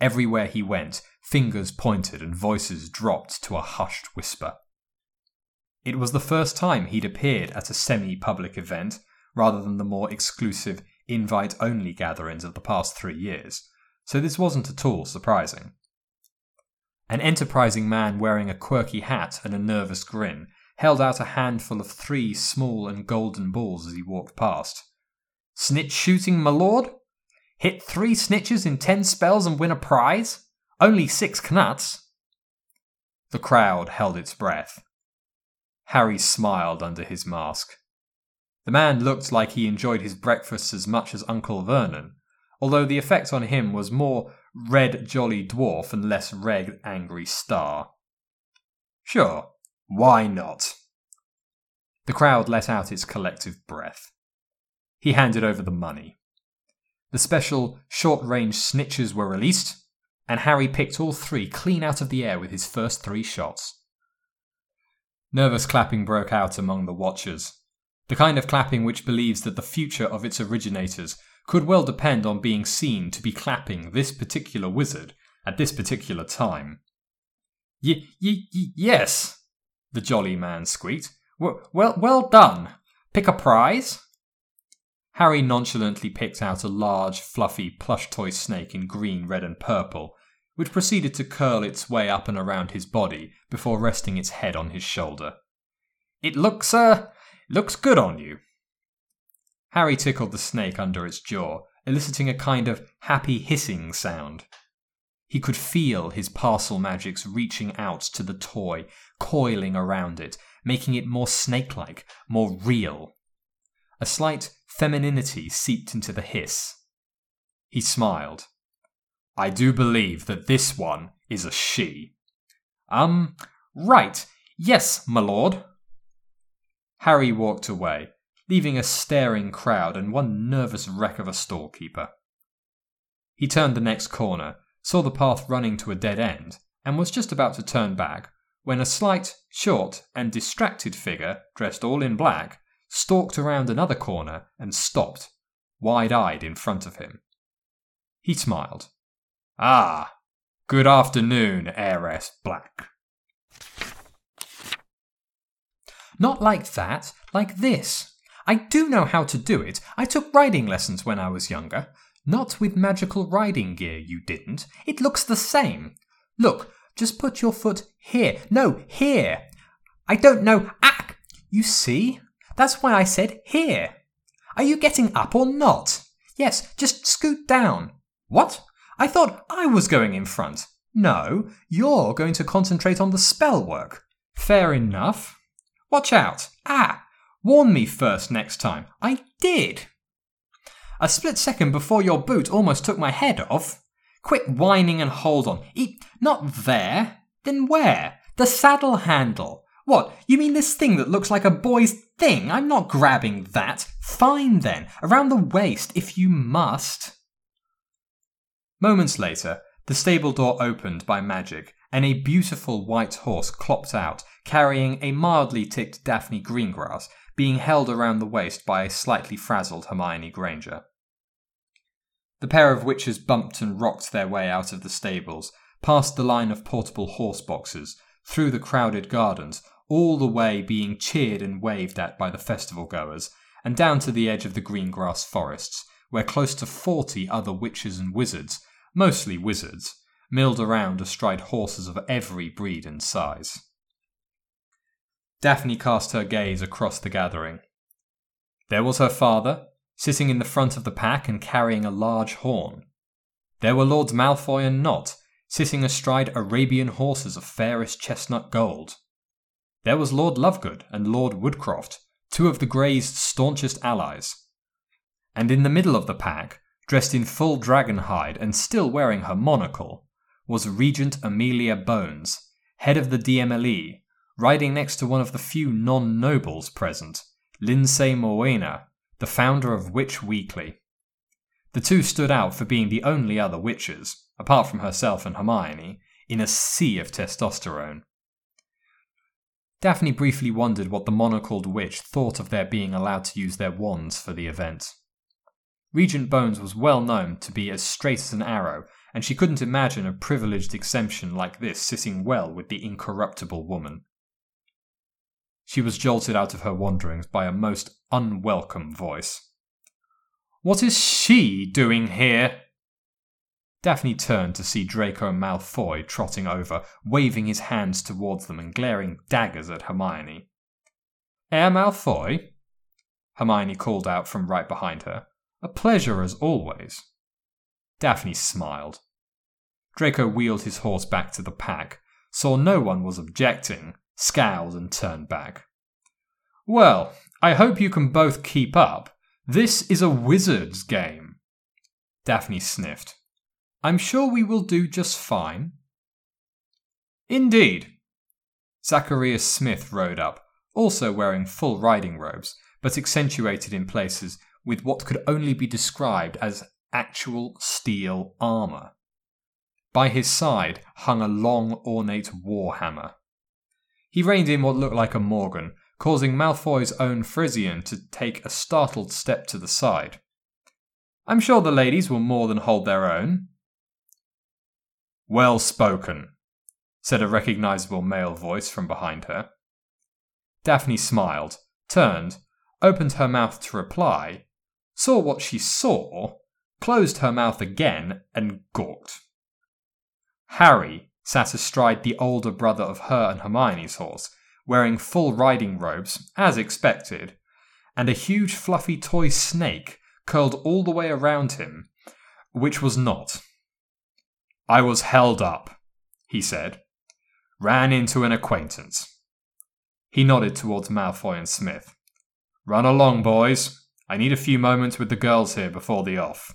Everywhere he went, fingers pointed and voices dropped to a hushed whisper. It was the first time he'd appeared at a semi public event, rather than the more exclusive, invite only gatherings of the past three years, so this wasn't at all surprising. An enterprising man wearing a quirky hat and a nervous grin held out a handful of three small and golden balls as he walked past. Snitch shooting, my lord? Hit three snitches in ten spells and win a prize? Only six knuts? The crowd held its breath. Harry smiled under his mask. The man looked like he enjoyed his breakfast as much as Uncle Vernon, although the effect on him was more red jolly dwarf and less red angry star. Sure, why not? The crowd let out its collective breath. He handed over the money. The special short range snitches were released, and Harry picked all three clean out of the air with his first three shots. Nervous clapping broke out among the watchers, the kind of clapping which believes that the future of its originators could well depend on being seen to be clapping this particular wizard at this particular time. Y- y- y- yes, the jolly man squeaked. Well, well done. Pick a prize? Harry nonchalantly picked out a large, fluffy plush toy snake in green, red, and purple, which proceeded to curl its way up and around his body before resting its head on his shoulder. It looks, uh, looks good on you. Harry tickled the snake under its jaw, eliciting a kind of happy hissing sound. He could feel his parsel magics reaching out to the toy, coiling around it, making it more snake like, more real. A slight femininity seeped into the hiss. He smiled. I do believe that this one is a she. Um, right. Yes, my lord. Harry walked away, leaving a staring crowd and one nervous wreck of a storekeeper. He turned the next corner saw the path running to a dead end, and was just about to turn back when a slight, short, and distracted figure, dressed all in black, stalked around another corner and stopped, wide eyed in front of him. He smiled. Ah, good afternoon, Heiress Black. Not like that, like this. I do know how to do it. I took riding lessons when I was younger. Not with magical riding gear, you didn't. It looks the same. Look, just put your foot here. No, here. I don't know. Ah! You see? That's why I said here. Are you getting up or not? Yes, just scoot down. What? I thought I was going in front. No, you're going to concentrate on the spell work. Fair enough. Watch out. Ah! Warn me first next time. I did. A split second before your boot almost took my head off. Quit whining and hold on. E- not there. Then where? The saddle handle. What, you mean this thing that looks like a boy's thing? I'm not grabbing that. Fine then. Around the waist, if you must. Moments later, the stable door opened by magic, and a beautiful white horse clopped out, carrying a mildly ticked Daphne Greengrass, being held around the waist by a slightly frazzled Hermione Granger. The pair of witches bumped and rocked their way out of the stables, past the line of portable horse boxes, through the crowded gardens, all the way being cheered and waved at by the festival goers, and down to the edge of the Greengrass forests, where close to forty other witches and wizards, mostly wizards, milled around astride horses of every breed and size. Daphne cast her gaze across the gathering. There was her father, sitting in the front of the pack and carrying a large horn. There were Lords Malfoy and Nott, sitting astride Arabian horses of fairest chestnut gold. There was Lord Lovegood and Lord Woodcroft, two of the Greys' staunchest allies. And in the middle of the pack, dressed in full dragon hide and still wearing her monocle, was Regent Amelia Bones, head of the DMLE, riding next to one of the few non nobles present, Lindsay Morena, the founder of Witch Weekly. The two stood out for being the only other witches, apart from herself and Hermione, in a sea of testosterone. Daphne briefly wondered what the monocled witch thought of their being allowed to use their wands for the event. Regent Bones was well known to be as straight as an arrow, and she couldn't imagine a privileged exemption like this sitting well with the incorruptible woman. She was jolted out of her wanderings by a most unwelcome voice. What is she doing here? Daphne turned to see Draco Malfoy trotting over, waving his hands towards them and glaring daggers at Hermione. Heir Malfoy? Hermione called out from right behind her. A pleasure as always. Daphne smiled. Draco wheeled his horse back to the pack, saw no one was objecting, scowled, and turned back. Well, I hope you can both keep up. This is a wizard's game. Daphne sniffed. I'm sure we will do just fine. Indeed. Zacharias Smith rode up, also wearing full riding robes, but accentuated in places with what could only be described as actual steel armour. By his side hung a long, ornate war hammer. He reined in what looked like a Morgan, causing Malfoy's own Frisian to take a startled step to the side. I'm sure the ladies will more than hold their own, well spoken, said a recognizable male voice from behind her. Daphne smiled, turned, opened her mouth to reply, saw what she saw, closed her mouth again, and gawked. Harry sat astride the older brother of her and Hermione's horse, wearing full riding robes, as expected, and a huge fluffy toy snake curled all the way around him, which was not. I was held up, he said. Ran into an acquaintance. He nodded towards Malfoy and Smith. Run along, boys. I need a few moments with the girls here before the off.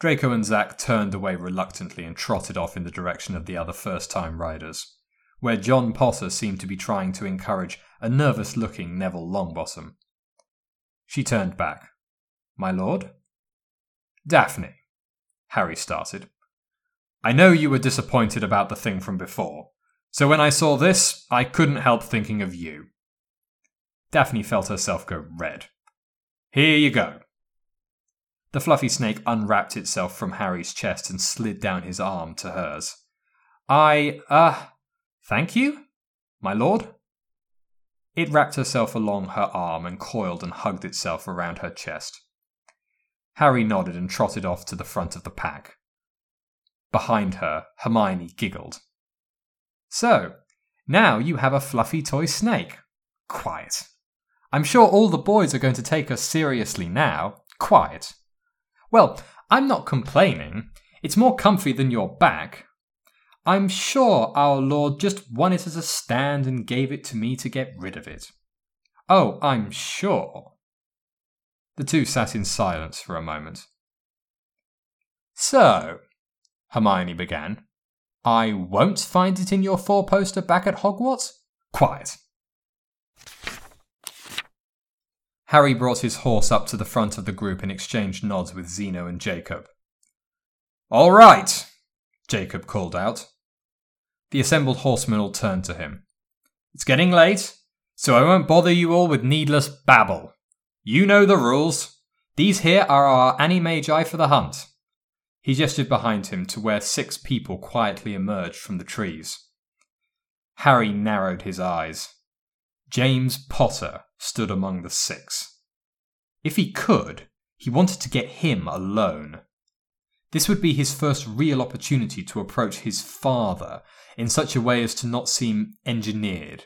Draco and Zack turned away reluctantly and trotted off in the direction of the other first time riders, where John Potter seemed to be trying to encourage a nervous looking Neville Longbottom. She turned back. My lord? Daphne, Harry started. I know you were disappointed about the thing from before, so when I saw this, I couldn't help thinking of you. Daphne felt herself go red. Here you go. The fluffy snake unwrapped itself from Harry's chest and slid down his arm to hers. I, uh, thank you, my lord? It wrapped herself along her arm and coiled and hugged itself around her chest. Harry nodded and trotted off to the front of the pack. Behind her, Hermione giggled. So, now you have a fluffy toy snake. Quiet. I'm sure all the boys are going to take us seriously now. Quiet. Well, I'm not complaining. It's more comfy than your back. I'm sure our Lord just won it as a stand and gave it to me to get rid of it. Oh, I'm sure. The two sat in silence for a moment. So, Hermione began, I won't find it in your four poster back at Hogwarts? Quiet. Harry brought his horse up to the front of the group and exchanged nods with Xeno and Jacob. All right, Jacob called out. The assembled horsemen all turned to him. It's getting late, so I won't bother you all with needless babble. You know the rules. These here are our animagi for the hunt. He gestured behind him to where six people quietly emerged from the trees. Harry narrowed his eyes. James Potter stood among the six. If he could, he wanted to get him alone. This would be his first real opportunity to approach his father in such a way as to not seem engineered.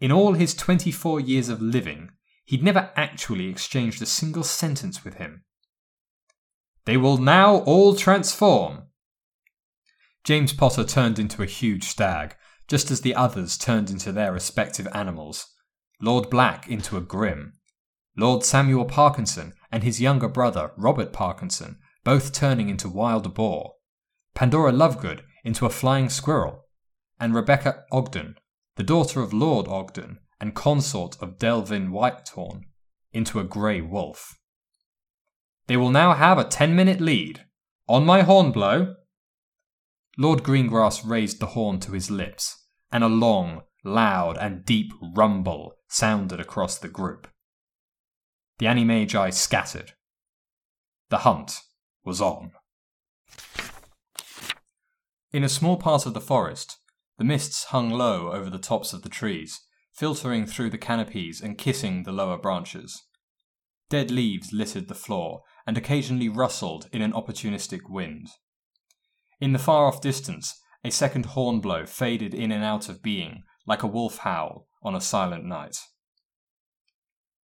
In all his 24 years of living, he'd never actually exchanged a single sentence with him. They will now all transform. James Potter turned into a huge stag, just as the others turned into their respective animals. Lord Black into a grim. Lord Samuel Parkinson and his younger brother, Robert Parkinson, both turning into wild boar. Pandora Lovegood into a flying squirrel. And Rebecca Ogden, the daughter of Lord Ogden and consort of Devlin Whitehorn, into a grey wolf. They will now have a ten minute lead. On my horn blow. Lord Greengrass raised the horn to his lips, and a long, loud, and deep rumble sounded across the group. The animagi scattered. The hunt was on. In a small part of the forest, the mists hung low over the tops of the trees, filtering through the canopies and kissing the lower branches. Dead leaves littered the floor, and occasionally rustled in an opportunistic wind. In the far off distance, a second horn blow faded in and out of being, like a wolf howl on a silent night.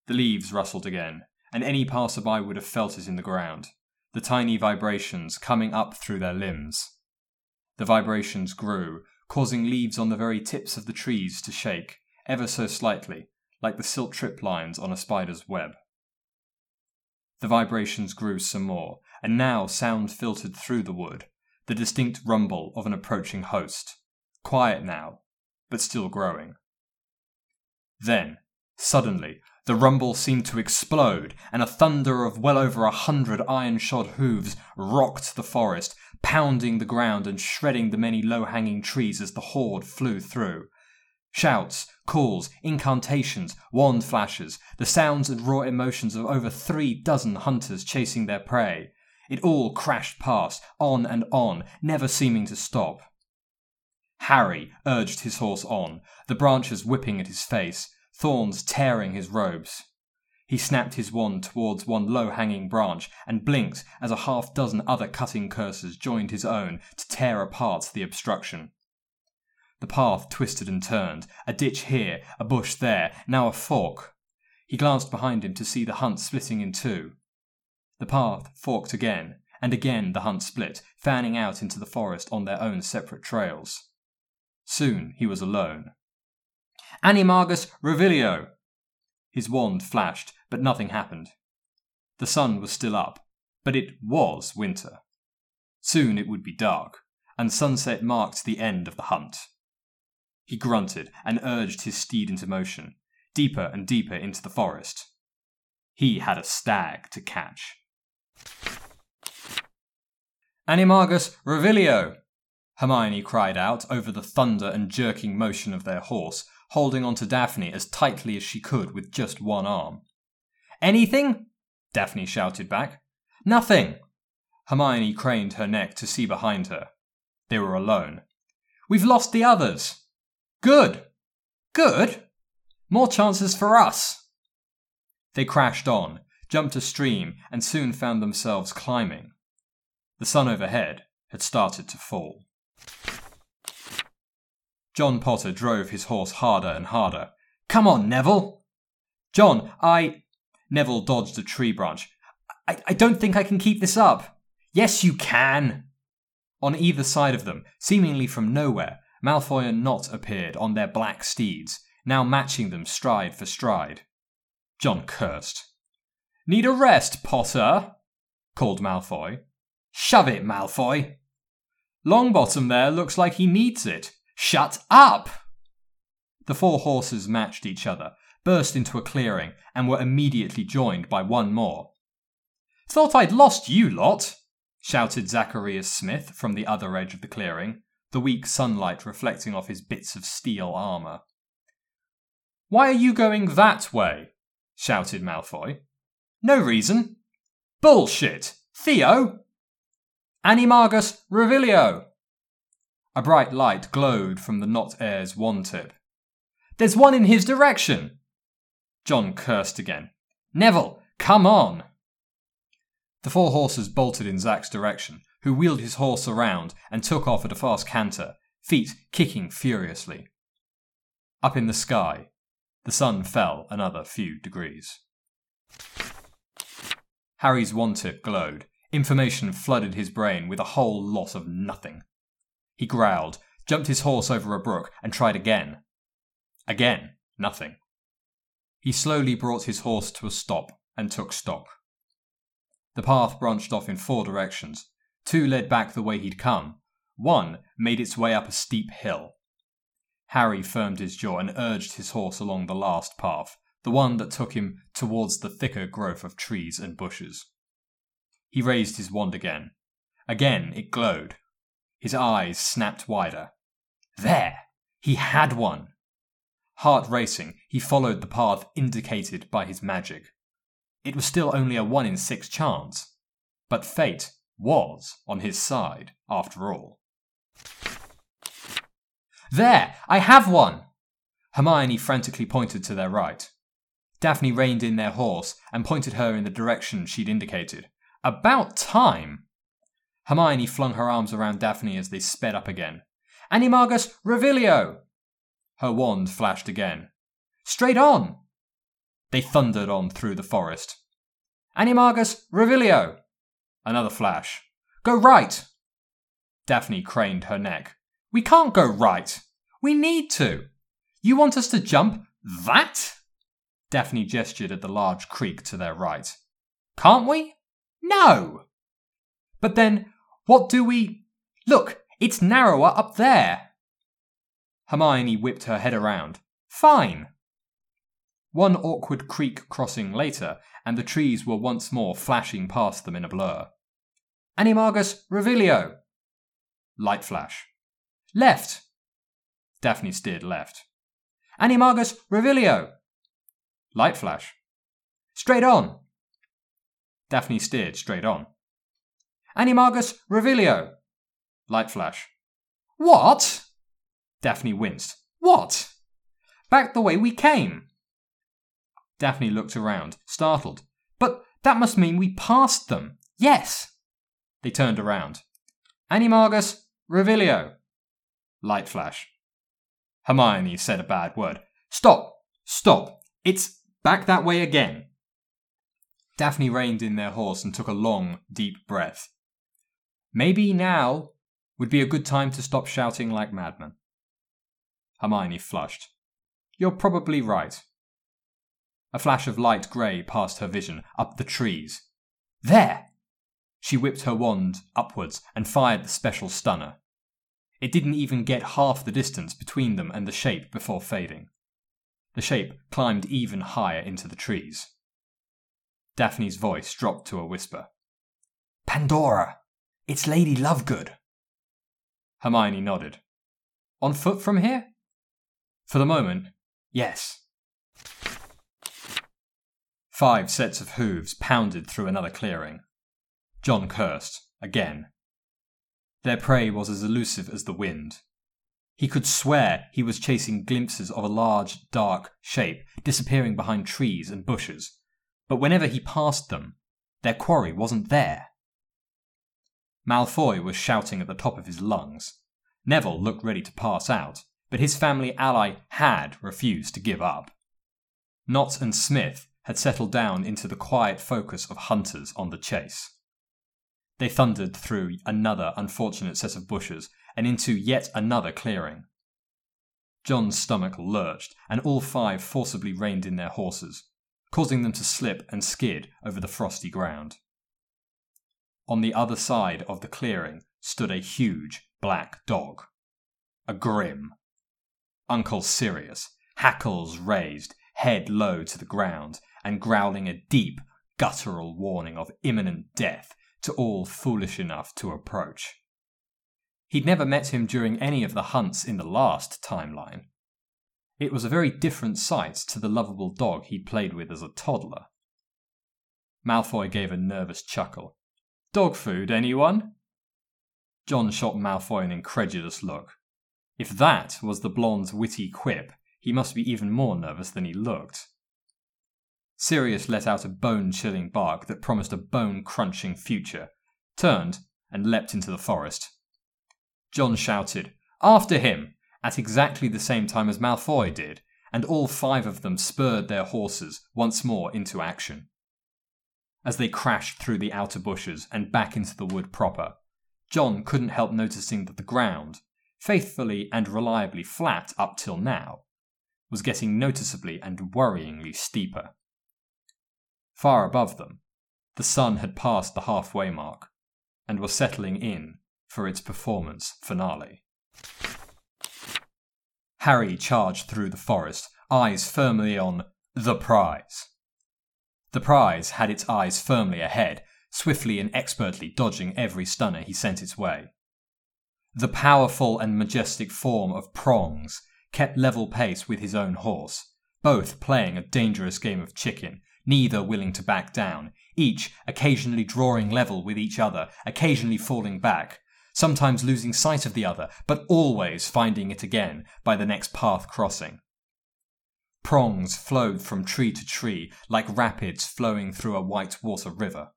The leaves rustled again, and any passerby would have felt it in the ground, the tiny vibrations coming up through their limbs. The vibrations grew, causing leaves on the very tips of the trees to shake, ever so slightly, like the silk trip lines on a spider's web. The vibrations grew some more, and now sound filtered through the wood, the distinct rumble of an approaching host. Quiet now, but still growing. Then, suddenly, the rumble seemed to explode, and a thunder of well over a hundred iron shod hoofs rocked the forest, pounding the ground and shredding the many low hanging trees as the horde flew through. Shouts, calls, incantations, wand flashes, the sounds and raw emotions of over three dozen hunters chasing their prey. It all crashed past, on and on, never seeming to stop. Harry urged his horse on, the branches whipping at his face, thorns tearing his robes. He snapped his wand towards one low hanging branch and blinked as a half dozen other cutting curses joined his own to tear apart the obstruction. The path twisted and turned, a ditch here, a bush there, now a fork. He glanced behind him to see the hunt splitting in two. The path forked again, and again the hunt split, fanning out into the forest on their own separate trails. Soon he was alone. Animagus Revelio! His wand flashed, but nothing happened. The sun was still up, but it was winter. Soon it would be dark, and sunset marked the end of the hunt. He grunted and urged his steed into motion, deeper and deeper into the forest. He had a stag to catch. Animagus Revelio! Hermione cried out over the thunder and jerking motion of their horse, holding on to Daphne as tightly as she could with just one arm. Anything? Daphne shouted back. Nothing! Hermione craned her neck to see behind her. They were alone. We've lost the others! Good. Good. More chances for us. They crashed on, jumped a stream, and soon found themselves climbing. The sun overhead had started to fall. John Potter drove his horse harder and harder. Come on, Neville! John, I. Neville dodged a tree branch. I, I don't think I can keep this up. Yes, you can! On either side of them, seemingly from nowhere, Malfoy and Nott appeared on their black steeds, now matching them stride for stride. John cursed. Need a rest, Potter? called Malfoy. Shove it, Malfoy. Longbottom there looks like he needs it. Shut up! The four horses matched each other, burst into a clearing, and were immediately joined by one more. Thought I'd lost you lot, shouted Zacharias Smith from the other edge of the clearing the weak sunlight reflecting off his bits of steel armour. Why are you going that way? shouted Malfoy. No reason. Bullshit! Theo! Animagus Revelio! A bright light glowed from the Nott Heir's wand tip. There's one in his direction! John cursed again. Neville, come on! The four horses bolted in Zack's direction, who wheeled his horse around and took off at a fast canter, feet kicking furiously. Up in the sky, the sun fell another few degrees. Harry's wand tip glowed. Information flooded his brain with a whole lot of nothing. He growled, jumped his horse over a brook, and tried again. Again, nothing. He slowly brought his horse to a stop and took stock. The path branched off in four directions. Two led back the way he'd come. One made its way up a steep hill. Harry firmed his jaw and urged his horse along the last path, the one that took him towards the thicker growth of trees and bushes. He raised his wand again. Again it glowed. His eyes snapped wider. There! He had one! Heart racing, he followed the path indicated by his magic. It was still only a one in six chance, but fate was on his side after all. There! I have one! Hermione frantically pointed to their right. Daphne reined in their horse and pointed her in the direction she'd indicated. About time! Hermione flung her arms around Daphne as they sped up again. Animagus Revelio! Her wand flashed again. Straight on! They thundered on through the forest. Animagus Revelio! Another flash. Go right! Daphne craned her neck. We can't go right! We need to! You want us to jump that? Daphne gestured at the large creek to their right. Can't we? No! But then, what do we. Look, it's narrower up there! Hermione whipped her head around. Fine! One awkward creek crossing later, and the trees were once more flashing past them in a blur. Animagus Revelio! Light flash. Left! Daphne steered left. Animagus Revelio! Light flash. Straight on! Daphne steered straight on. Animagus Revelio! Light flash. What? Daphne winced. What? Back the way we came. Daphne looked around, startled. But that must mean we passed them. Yes. They turned around. Animagus Revelio. Light flash. Hermione said a bad word. Stop! Stop! It's back that way again. Daphne reined in their horse and took a long, deep breath. Maybe now would be a good time to stop shouting like madmen. Hermione flushed. You're probably right. A flash of light grey passed her vision, up the trees. There! She whipped her wand upwards and fired the special stunner. It didn't even get half the distance between them and the shape before fading. The shape climbed even higher into the trees. Daphne's voice dropped to a whisper. Pandora! It's Lady Lovegood! Hermione nodded. On foot from here? For the moment, yes. Five sets of hooves pounded through another clearing. John cursed, again. Their prey was as elusive as the wind. He could swear he was chasing glimpses of a large, dark shape disappearing behind trees and bushes, but whenever he passed them, their quarry wasn't there. Malfoy was shouting at the top of his lungs. Neville looked ready to pass out, but his family ally had refused to give up. Nott and Smith had settled down into the quiet focus of hunters on the chase. They thundered through another unfortunate set of bushes and into yet another clearing. John's stomach lurched, and all five forcibly reined in their horses, causing them to slip and skid over the frosty ground. On the other side of the clearing stood a huge black dog. A grim. Uncle Sirius, hackles raised, head low to the ground, and growling a deep, guttural warning of imminent death to all foolish enough to approach. He'd never met him during any of the hunts in the last timeline. It was a very different sight to the lovable dog he'd played with as a toddler. Malfoy gave a nervous chuckle. Dog food, anyone? John shot Malfoy an incredulous look. If that was the blonde's witty quip, he must be even more nervous than he looked. Sirius let out a bone chilling bark that promised a bone crunching future, turned, and leapt into the forest. John shouted, After him! at exactly the same time as Malfoy did, and all five of them spurred their horses once more into action. As they crashed through the outer bushes and back into the wood proper, John couldn't help noticing that the ground, faithfully and reliably flat up till now, was getting noticeably and worryingly steeper. Far above them, the sun had passed the halfway mark and was settling in for its performance finale. Harry charged through the forest, eyes firmly on the prize. The prize had its eyes firmly ahead, swiftly and expertly dodging every stunner he sent its way. The powerful and majestic form of Prongs kept level pace with his own horse, both playing a dangerous game of chicken, neither willing to back down, each occasionally drawing level with each other, occasionally falling back, sometimes losing sight of the other, but always finding it again by the next path crossing. Prongs flowed from tree to tree like rapids flowing through a white water river.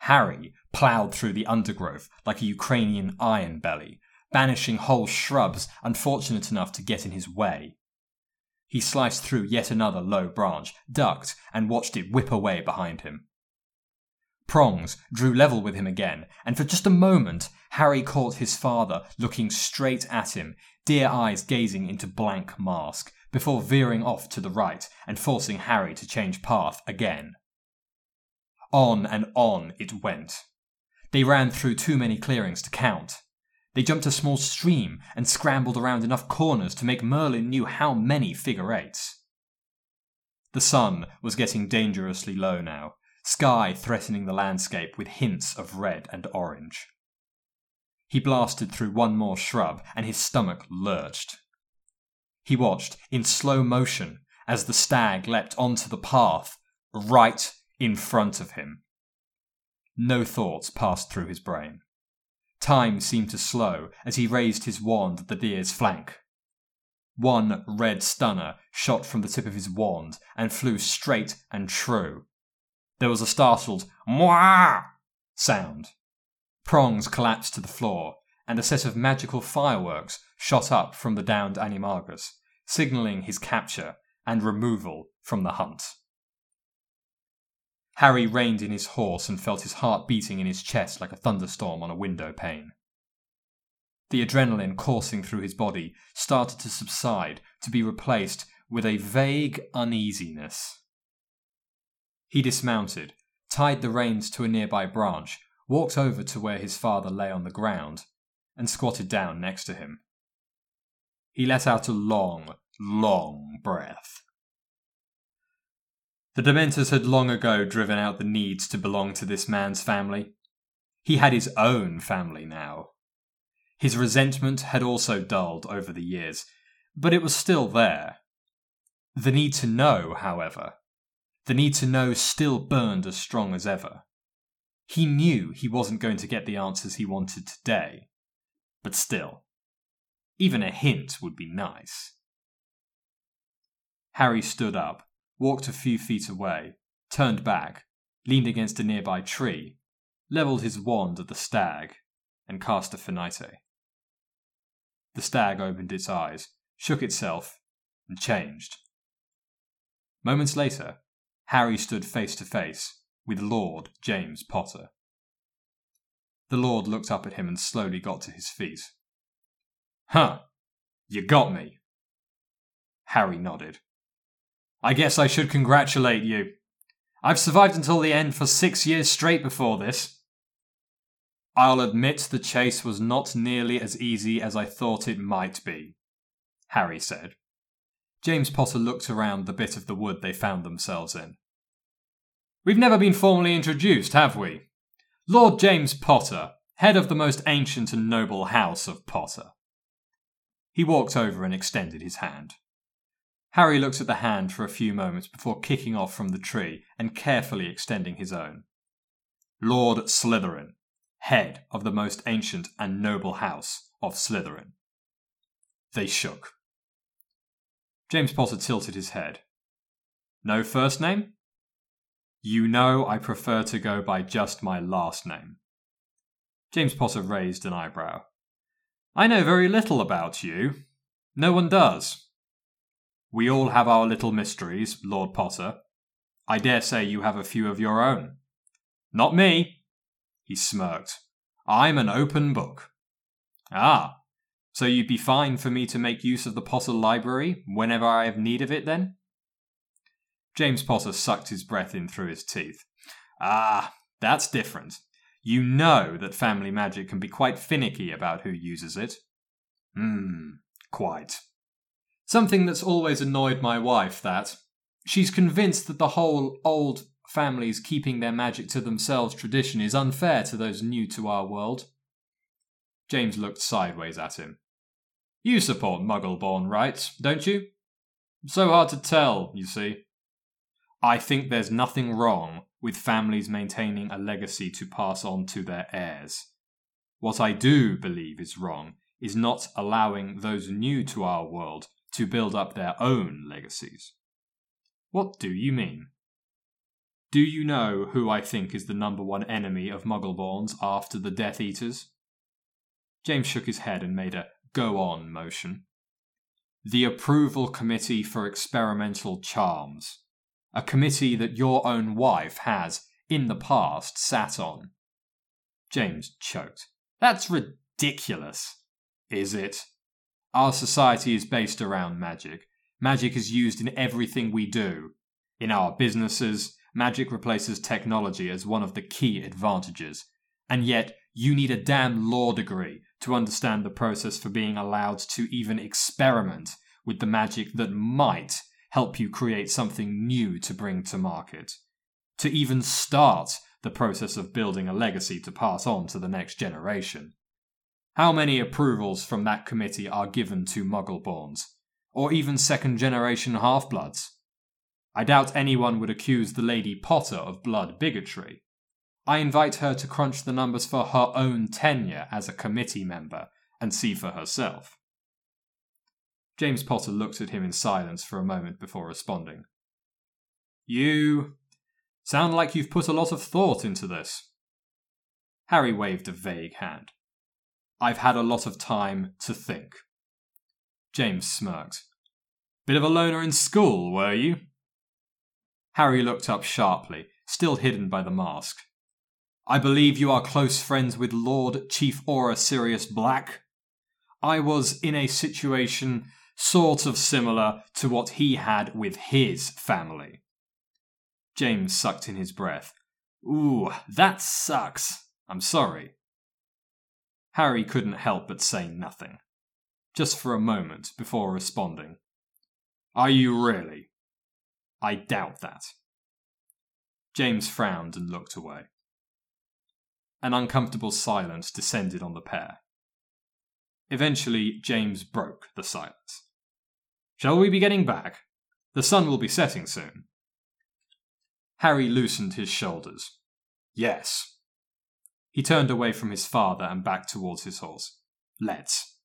Harry ploughed through the undergrowth like a Ukrainian Ironbelly, banishing whole shrubs unfortunate enough to get in his way. He sliced through yet another low branch, ducked, and watched it whip away behind him. Prongs drew level with him again, and for just a moment Harry caught his father looking straight at him, dear eyes gazing into blank mask, before veering off to the right and forcing Harry to change path again. On and on it went. They ran through too many clearings to count. They jumped a small stream and scrambled around enough corners to make Merlin knew how many figure eights. The sun was getting dangerously low now, sky threatening the landscape with hints of red and orange. He blasted through one more shrub, and his stomach lurched. He watched, in slow motion, as the stag leapt onto the path, right in front of him. No thoughts passed through his brain. Time seemed to slow as he raised his wand at the deer's flank. One red stunner shot from the tip of his wand and flew straight and true. There was a startled "Mwah!" sound. Prongs collapsed to the floor, and a set of magical fireworks shot up from the downed animagus, signalling his capture and removal from the hunt. Harry reined in his horse and felt his heart beating in his chest like a thunderstorm on a window pane. The adrenaline coursing through his body started to subside to be replaced with a vague uneasiness. He dismounted, tied the reins to a nearby branch, walked over to where his father lay on the ground, and squatted down next to him. He let out a long, long breath. The Dementors had long ago driven out the need to belong to this man's family. He had his own family now. His resentment had also dulled over the years, but it was still there. The need to know, however, the need to know still burned as strong as ever. He knew he wasn't going to get the answers he wanted today, but still, even a hint would be nice. Harry stood up walked a few feet away, turned back, leaned against a nearby tree, levelled his wand at the stag, and cast a finite. The stag opened its eyes, shook itself, and changed. Moments later, Harry stood face to face with Lord James Potter. The Lord looked up at him and slowly got to his feet. Huh, you got me. Harry nodded. I guess I should congratulate you. I've survived until the end for six years straight before this. I'll admit the chase was not nearly as easy as I thought it might be, Harry said. James Potter looked around the bit of the wood they found themselves in. We've never been formally introduced, have we? Lord James Potter, head of the most ancient and noble house of Potter. He walked over and extended his hand. Harry looked at the hand for a few moments before kicking off from the tree and carefully extending his own. Lord Slytherin, head of the most ancient and noble house of Slytherin. They shook. James Potter tilted his head. No first name? You know I prefer to go by just my last name. James Potter raised an eyebrow. I know very little about you. No one does. We all have our little mysteries, Lord Potter. I dare say you have a few of your own. Not me. He smirked. I'm an open book. Ah, so you'd be fine for me to make use of the Potter Library whenever I have need of it, then? James Potter sucked his breath in through his teeth. Ah, that's different. You know that family magic can be quite finicky about who uses it. Hmm, quite. Something that's always annoyed my wife, that. She's convinced that the whole old families keeping their magic to themselves tradition is unfair to those new to our world. James looked sideways at him. You support Muggleborn rights, don't you? So hard to tell, you see. I think there's nothing wrong with families maintaining a legacy to pass on to their heirs. What I do believe is wrong is not allowing those new to our world to build up their own legacies. What do you mean? Do you know who I think is the number one enemy of Muggleborns after the Death Eaters? James shook his head and made a go on motion. The Approval Committee for Experimental Charms a committee that your own wife has, in the past, sat on. James choked. That's ridiculous. Is it? Our society is based around magic. Magic is used in everything we do. In our businesses, magic replaces technology as one of the key advantages. And yet, you need a damn law degree to understand the process for being allowed to even experiment with the magic that might help you create something new to bring to market. To even start the process of building a legacy to pass on to the next generation. How many approvals from that committee are given to Muggleborns, or even second generation half bloods? I doubt anyone would accuse the Lady Potter of blood bigotry. I invite her to crunch the numbers for her own tenure as a committee member and see for herself. James Potter looked at him in silence for a moment before responding. You sound like you've put a lot of thought into this. Harry waved a vague hand. I've had a lot of time to think. James smirked. Bit of a loner in school, were you? Harry looked up sharply, still hidden by the mask. I believe you are close friends with Lord Chief Auror Sirius Black. I was in a situation sort of similar to what he had with his family. James sucked in his breath. Ooh, that sucks. I'm sorry. Harry couldn't help but say nothing, just for a moment before responding. Are you really? I doubt that. James frowned and looked away. An uncomfortable silence descended on the pair. Eventually, James broke the silence. Shall we be getting back? The sun will be setting soon. Harry loosened his shoulders. Yes. He turned away from his father and back towards his horse. Let's.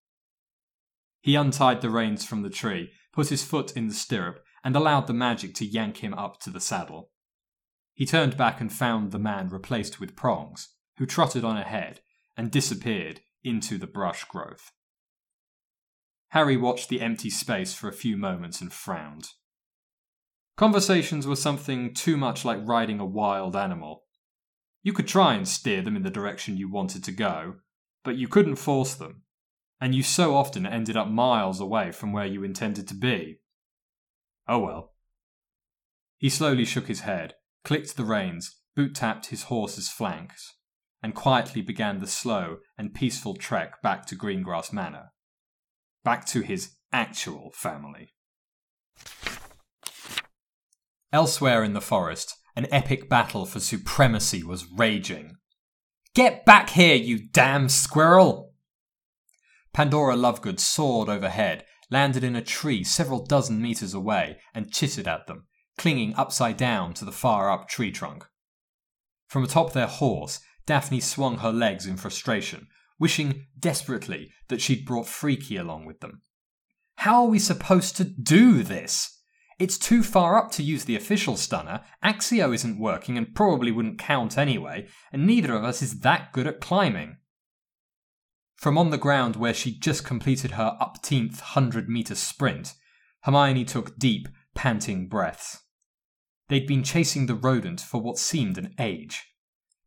He untied the reins from the tree, put his foot in the stirrup, and allowed the magic to yank him up to the saddle. He turned back and found the man replaced with prongs, who trotted on ahead and disappeared into the brush growth. Harry watched the empty space for a few moments and frowned. Conversations were something too much like riding a wild animal. You could try and steer them in the direction you wanted to go, but you couldn't force them, and you so often ended up miles away from where you intended to be. Oh well. He slowly shook his head, clicked the reins, boot tapped his horse's flanks, and quietly began the slow and peaceful trek back to Greengrass Manor back to his actual family. Elsewhere in the forest, an epic battle for supremacy was raging. Get back here, you damn squirrel! Pandora Lovegood soared overhead, landed in a tree several dozen meters away, and chittered at them, clinging upside down to the far up tree trunk. From atop their horse, Daphne swung her legs in frustration, wishing desperately that she'd brought Freaky along with them. How are we supposed to do this? It's too far up to use the official stunner, Accio isn't working and probably wouldn't count anyway, and neither of us is that good at climbing. From on the ground where she'd just completed her upteenth hundred metre sprint, Hermione took deep, panting breaths. They'd been chasing the rodent for what seemed an age.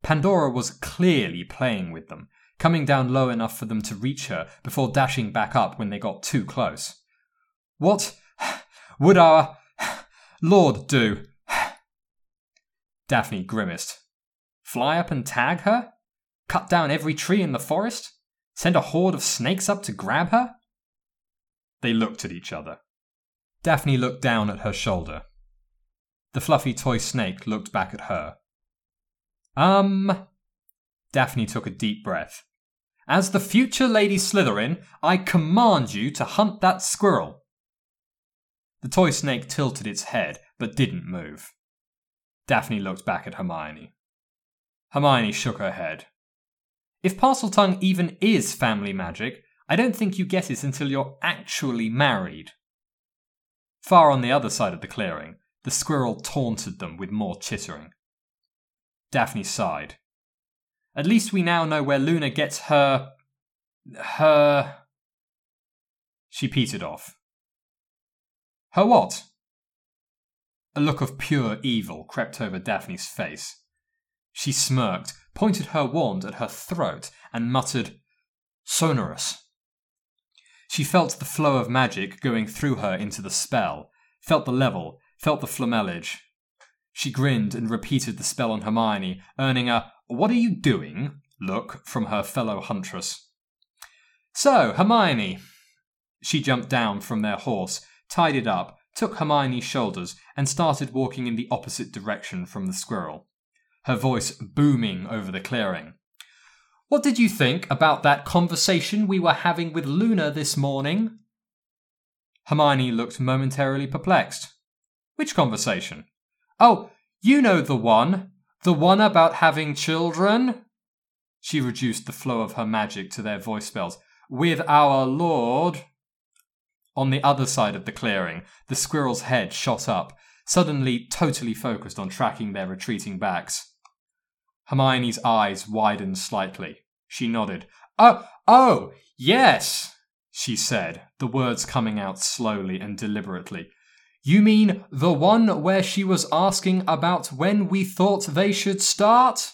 Pandora was clearly playing with them, coming down low enough for them to reach her before dashing back up when they got too close. What would our Lord do? Daphne grimaced. Fly up and tag her? Cut down every tree in the forest? Send a horde of snakes up to grab her? They looked at each other. Daphne looked down at her shoulder. The fluffy toy snake looked back at her. Um. Daphne took a deep breath. As the future Lady Slytherin, I command you to hunt that squirrel. The toy snake tilted its head, but didn't move. Daphne looked back at Hermione. Hermione shook her head. If Parseltongue even is family magic, I don't think you get it until you're actually married. Far on the other side of the clearing, the squirrel taunted them with more chittering. Daphne sighed. At least we now know where Luna gets her. her. She petered off. Her what? A look of pure evil crept over Daphne's face. She smirked, pointed her wand at her throat, and muttered, Sonorus. She felt the flow of magic going through her into the spell, felt the level, felt the flamellage. She grinned and repeated the spell on Hermione, earning a What are you doing? look from her fellow huntress. So, Hermione. She jumped down from their horse, tied it up, took Hermione's shoulders, and started walking in the opposite direction from the squirrel her voice booming over the clearing. What did you think about that conversation we were having with Luna this morning? Hermione looked momentarily perplexed. Which conversation? Oh, you know the one. The one about having children? She reduced the flow of her magic to their voice spells. With our Lord. On the other side of the clearing, the squirrel's head shot up, suddenly totally focused on tracking their retreating backs. Hermione's eyes widened slightly. She nodded. Oh, oh, yes, she said, the words coming out slowly and deliberately. You mean the one where she was asking about when we thought they should start?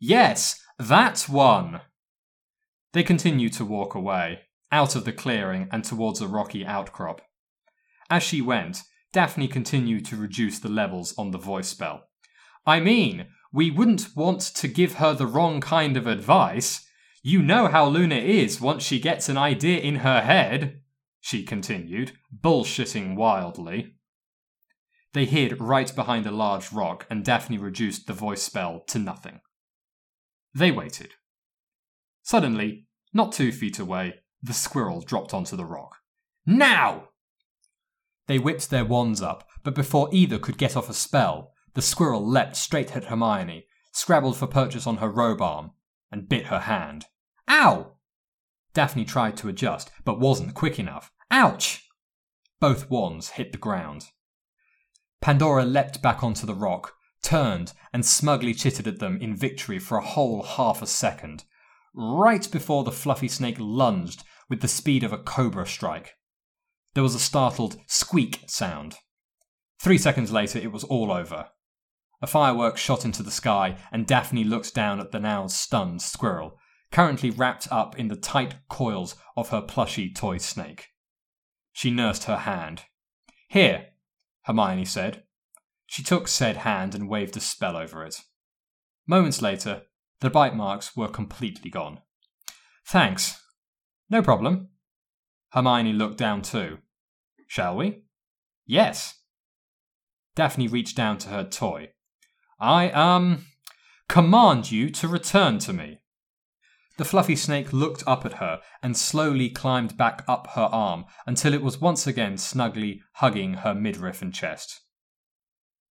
Yes, that one. They continued to walk away, out of the clearing and towards a rocky outcrop. As she went, Daphne continued to reduce the levels on the voice spell. I mean, we wouldn't want to give her the wrong kind of advice. You know how Luna is once she gets an idea in her head, she continued, bullshitting wildly. They hid right behind a large rock, and Daphne reduced the voice spell to nothing. They waited. Suddenly, not two feet away, the squirrel dropped onto the rock. Now! They whipped their wands up, but before either could get off a spell, the squirrel leapt straight at Hermione, scrabbled for purchase on her robe arm, and bit her hand. Ow! Daphne tried to adjust, but wasn't quick enough. Ouch! Both wands hit the ground. Pandora leapt back onto the rock, turned, and smugly chittered at them in victory for a whole half a second, right before the fluffy snake lunged with the speed of a cobra strike. There was a startled squeak sound. Three seconds later, it was all over. A firework shot into the sky, and Daphne looked down at the now stunned squirrel, currently wrapped up in the tight coils of her plushy toy snake. She nursed her hand. Here, Hermione said. She took said hand and waved a spell over it. Moments later, the bite marks were completely gone. Thanks. No problem. Hermione looked down too. Shall we? Yes. Daphne reached down to her toy, I, um, command you to return to me. The fluffy snake looked up at her and slowly climbed back up her arm until it was once again snugly hugging her midriff and chest.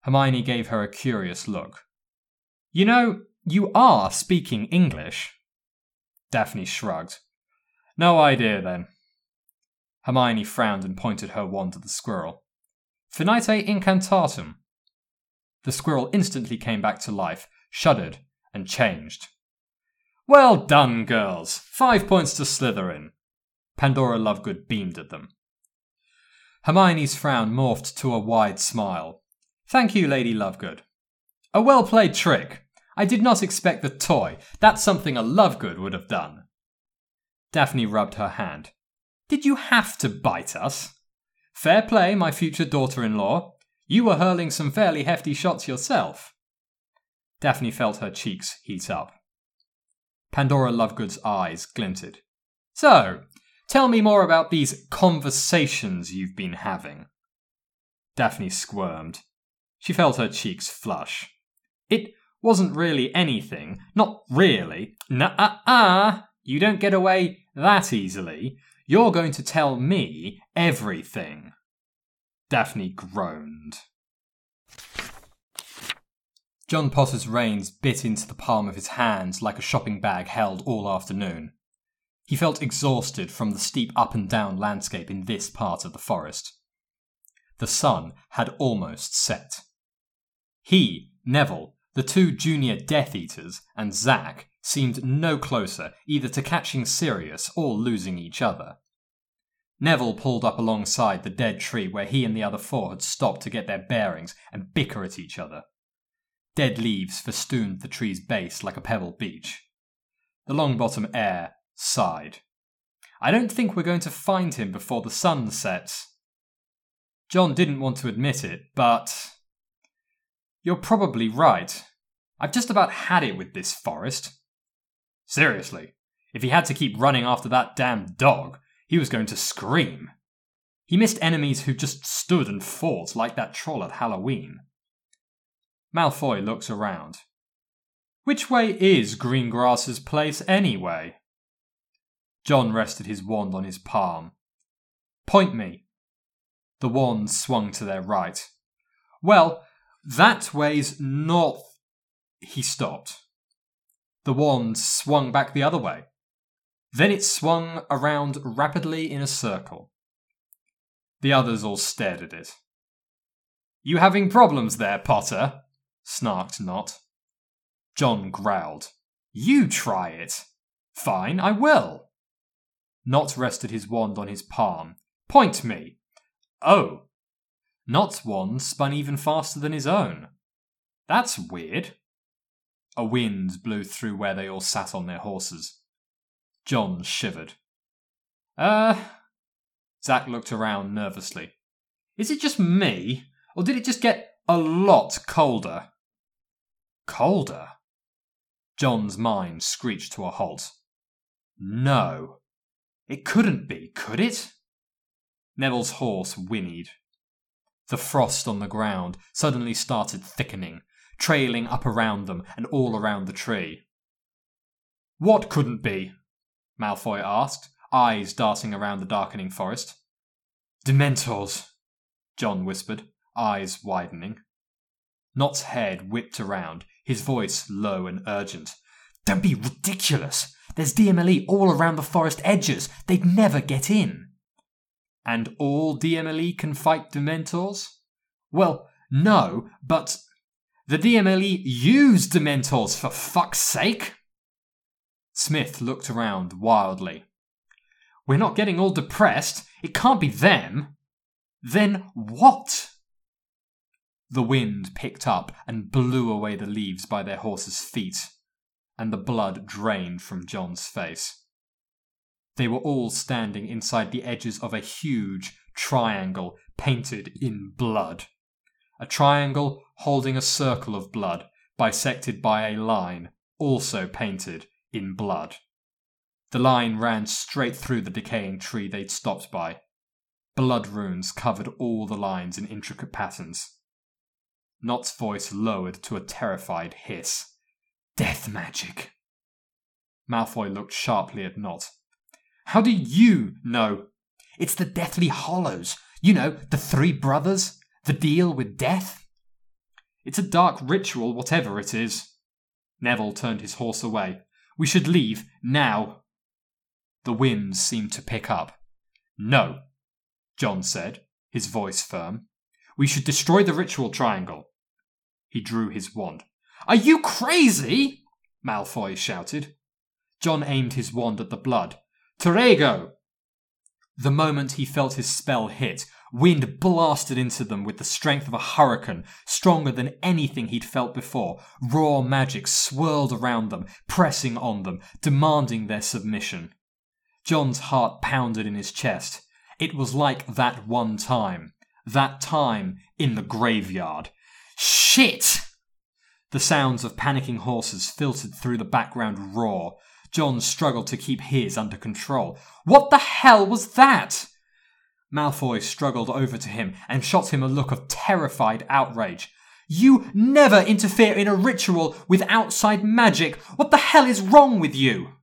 Hermione gave her a curious look. You know, You are speaking English? Daphne shrugged. No idea then. Hermione frowned and pointed her wand at the squirrel. Finite incantatum. The squirrel instantly came back to life, shuddered, and changed. Well done, girls! Five points to Slytherin. Pandora Lovegood beamed at them. Hermione's frown morphed to a wide smile. Thank you, Lady Lovegood. A well played trick. I did not expect the toy. That's something a Lovegood would have done. Daphne rubbed her hand. Did you have to bite us? Fair play, my future daughter in law. You were hurling some fairly hefty shots yourself. Daphne felt her cheeks heat up. Pandora Lovegood's eyes glinted. So, tell me more about these conversations you've been having. Daphne squirmed. She felt her cheeks flush. It wasn't really anything. Not really. Nuh-uh-uh! You don't get away that easily. You're going to tell me everything. Daphne groaned. John Potter's reins bit into the palm of his hand like a shopping bag held all afternoon. He felt exhausted from the steep up and down landscape in this part of the forest. The sun had almost set. He, Neville, the two junior Death Eaters, and Zack seemed no closer either to catching Sirius or losing each other. Neville pulled up alongside the dead tree where he and the other four had stopped to get their bearings and bicker at each other. Dead leaves festooned the tree's base like a pebble beach. The Longbottom heir sighed. I don't think we're going to find him before the sun sets. John didn't want to admit it, but. You're probably right. I've just about had it with this forest. Seriously, if he had to keep running after that damn dog, he was going to scream. He missed enemies who just stood and fought like that troll at Halloween. Malfoy looks around. Which way is Greengrass's place anyway? John rested his wand on his palm. Point me. The wand swung to their right. Well, that way's north. He stopped. The wand swung back the other way. Then it swung around rapidly in a circle. The others all stared at it. You having problems there, Potter? Snarked Nott. John growled. You try it. Fine, I will. Nott rested his wand on his palm. Point me. Oh. Nott's wand spun even faster than his own. That's weird. A wind blew through where they all sat on their horses. John shivered. Uh. Zack looked around nervously. Is it just me, or did it just get a lot colder? Colder? John's mind screeched to a halt. No. It couldn't be, could it? Neville's horse whinnied. The frost on the ground suddenly started thickening, trailing up around them and all around the tree. What couldn't be? Malfoy asked, eyes darting around the darkening forest. Dementors, John whispered, eyes widening. Nott's head whipped around, his voice low and urgent. Don't be ridiculous! There's DMLE all around the forest edges. They'd never get in. And all DMLE can fight Dementors? Well, no, but the DMLE use Dementors for fuck's sake! Smith looked around wildly. We're not getting all depressed. It can't be them. Then what? The wind picked up and blew away the leaves by their horses' feet, and the blood drained from John's face. They were all standing inside the edges of a huge triangle painted in blood a triangle holding a circle of blood, bisected by a line, also painted in blood. The line ran straight through the decaying tree they'd stopped by. Blood runes covered all the lines in intricate patterns. Nott's voice lowered to a terrified hiss. Death magic. Malfoy looked sharply at Nott. How do you know? It's the Deathly Hallows. You know, the three brothers. The deal with death? It's a dark ritual, whatever it is. Neville turned his horse away. We should leave now. The winds seemed to pick up. No, John said, his voice firm. We should destroy the ritual triangle. He drew his wand. Are you crazy? Malfoy shouted. John aimed his wand at the blood. Tergeo! The moment he felt his spell hit, wind blasted into them with the strength of a hurricane, stronger than anything he'd felt before. Raw magic swirled around them, pressing on them, demanding their submission. John's heart pounded in his chest. It was like that one time. That time in the graveyard. Shit! The sounds of panicking horses filtered through the background roar. John struggled to keep his under control. What the hell was that? Malfoy struggled over to him and shot him a look of terrified outrage. You never interfere in a ritual with outside magic. What the hell is wrong with you?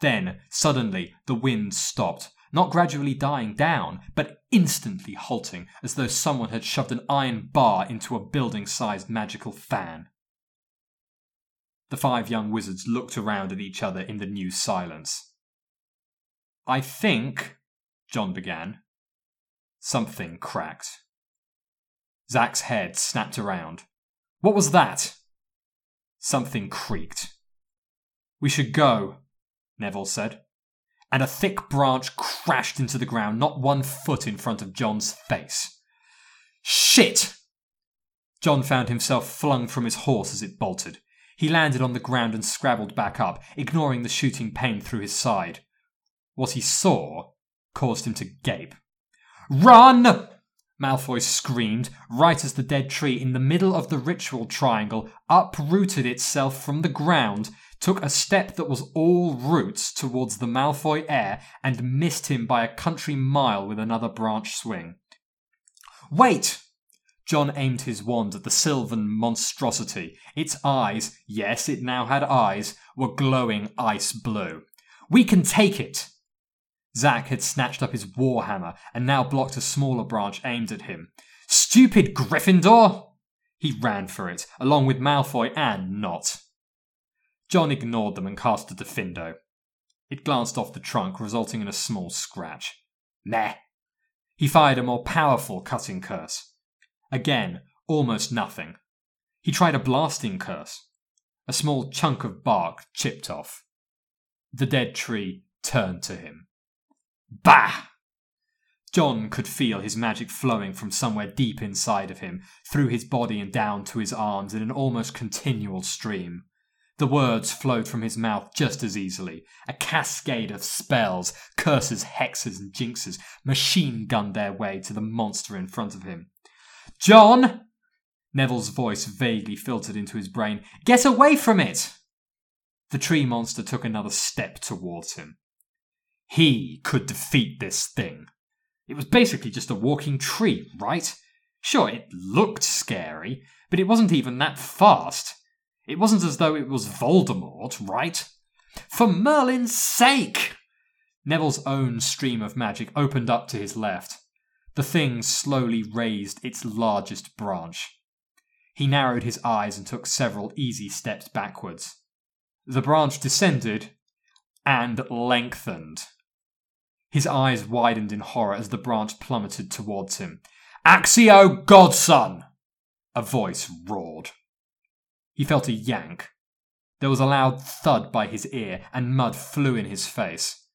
Then, suddenly, the wind stopped, not gradually dying down, but instantly halting, as though someone had shoved an iron bar into a building sized magical fan. The five young wizards looked around at each other in the new silence. I think, John began. Something cracked. Zack's head snapped around. What was that? Something creaked. We should go, Neville said. And a thick branch crashed into the ground, not one foot in front of John's face. Shit! John found himself flung from his horse as it bolted. He landed on the ground and scrabbled back up, ignoring the shooting pain through his side. What he saw caused him to gape. Run! Malfoy screamed, right as the dead tree in the middle of the ritual triangle uprooted itself from the ground, took a step that was all roots towards the Malfoy heir, and missed him by a country mile with another branch swing. Wait! John aimed his wand at the sylvan monstrosity. Its eyes, yes, it now had eyes, were glowing ice blue. We can take it! Zack had snatched up his warhammer and now blocked a smaller branch aimed at him. Stupid Gryffindor! He ran for it, along with Malfoy and Nott. John ignored them and cast a Diffindo. It glanced off the trunk, resulting in a small scratch. Meh. He fired a more powerful cutting curse. Again, almost nothing. He tried a blasting curse. A small chunk of bark chipped off. The dead tree turned to him. Bah! John could feel his magic flowing from somewhere deep inside of him, through his body and down to his arms in an almost continual stream. The words flowed from his mouth just as easily. A cascade of spells, curses, hexes, and jinxes machine gunned their way to the monster in front of him. John! Neville's voice vaguely filtered into his brain. Get away from it! The tree monster took another step towards him. He could defeat this thing. It was basically just a walking tree, right? Sure, it looked scary, but it wasn't even that fast. It wasn't as though it was Voldemort, right? For Merlin's sake! Neville's own stream of magic opened up to his left. The thing slowly raised its largest branch. He narrowed his eyes and took several easy steps backwards. The branch descended and lengthened. His eyes widened in horror as the branch plummeted towards him. Accio Godson! A voice roared. He felt a yank. There was a loud thud by his ear, and mud flew in his face.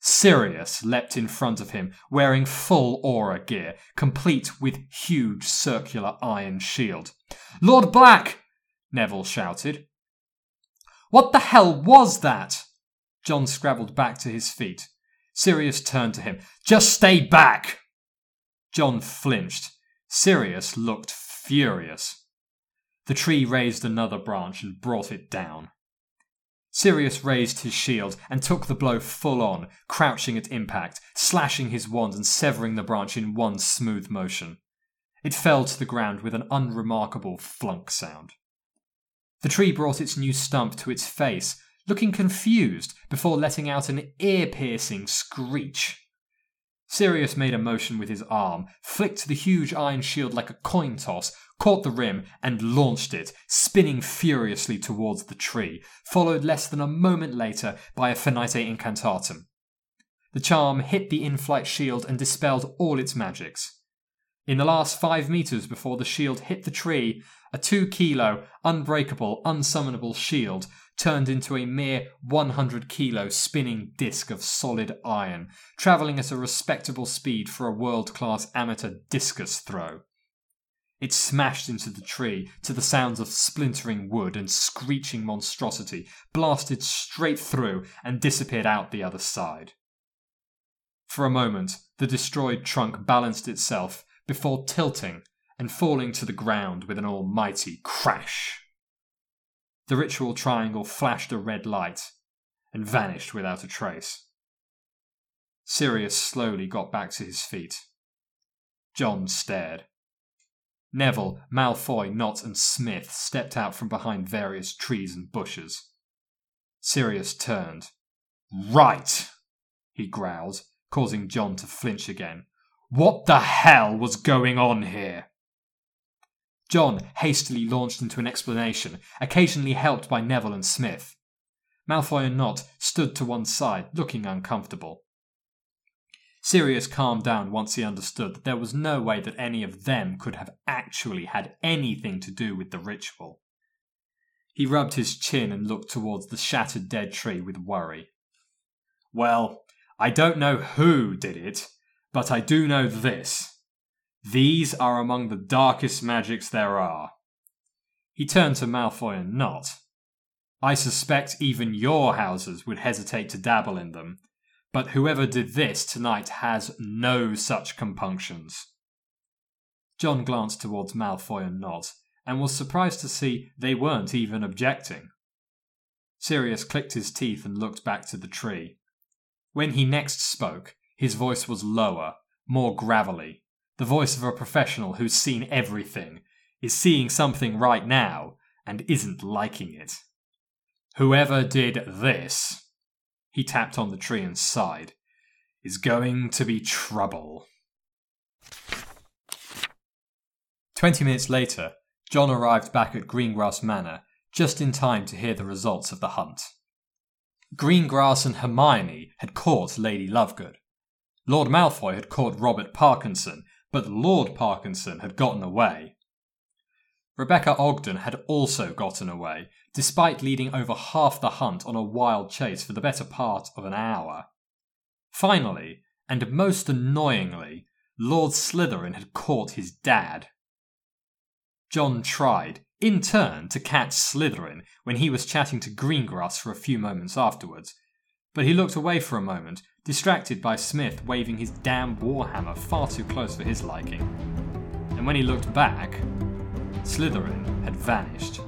Sirius leapt in front of him, wearing full Auror gear, complete with huge circular iron shield. Lord Black! Neville shouted. What the hell was that? John scrabbled back to his feet. Sirius turned to him. Just stay back! John flinched. Sirius looked furious. The tree raised another branch and brought it down. Sirius raised his shield and took the blow full on, crouching at impact, slashing his wand and severing the branch in one smooth motion. It fell to the ground with an unremarkable flunk sound. The tree brought its new stump to its face, looking confused before letting out an ear piercing screech. Sirius made a motion with his arm, flicked the huge iron shield like a coin toss, caught the rim, and launched it, spinning furiously towards the tree, followed less than a moment later by a Finite Incantatum. The charm hit the in flight shield and dispelled all its magics. In the last five meters before the shield hit the tree, a two kilo, unbreakable, unsummonable shield turned into a mere 100 kilo spinning disc of solid iron, travelling at a respectable speed for a world class amateur discus throw. It smashed into the tree to the sounds of splintering wood and screeching monstrosity, blasted straight through, and disappeared out the other side. For a moment, the destroyed trunk balanced itself before tilting and falling to the ground with an almighty crash. The ritual triangle flashed a red light and vanished without a trace. Sirius slowly got back to his feet. John stared. Neville, Malfoy, Nott, and Smith stepped out from behind various trees and bushes. Sirius turned. Right! he growled, causing John to flinch again. What the hell was going on here? John hastily launched into an explanation, occasionally helped by Neville and Smith. Malfoy and Nott stood to one side, looking uncomfortable. Sirius calmed down once he understood that there was no way that any of them could have actually had anything to do with the ritual. He rubbed his chin and looked towards the shattered dead tree with worry. Well, I don't know who did it, but I do know this. These are among the darkest magics there are. He turned to Malfoy and Nott. I suspect even your houses would hesitate to dabble in them, but whoever did this tonight has no such compunctions. John glanced towards Malfoy and Nott, and was surprised to see they weren't even objecting. Sirius clicked his teeth and looked back to the tree. When he next spoke, his voice was lower, more gravelly, the voice of a professional who's seen everything, is seeing something right now and isn't liking it. Whoever did this, he tapped on the tree and sighed, is going to be trouble. Twenty minutes later, John arrived back at Greengrass Manor just in time to hear the results of the hunt. Greengrass and Hermione had caught Lady Lovegood. Lord Malfoy had caught Robert Parkinson but Lord Parkinson had gotten away. Rebecca Ogden had also gotten away, despite leading over half the hunt on a wild chase for the better part of an hour. Finally, and most annoyingly, Lord Slytherin had caught his dad. John tried, in turn, to catch Slytherin when he was chatting to Greengrass for a few moments afterwards, but he looked away for a moment distracted by Smith waving his damn warhammer far too close for his liking. And when he looked back, Slytherin had vanished.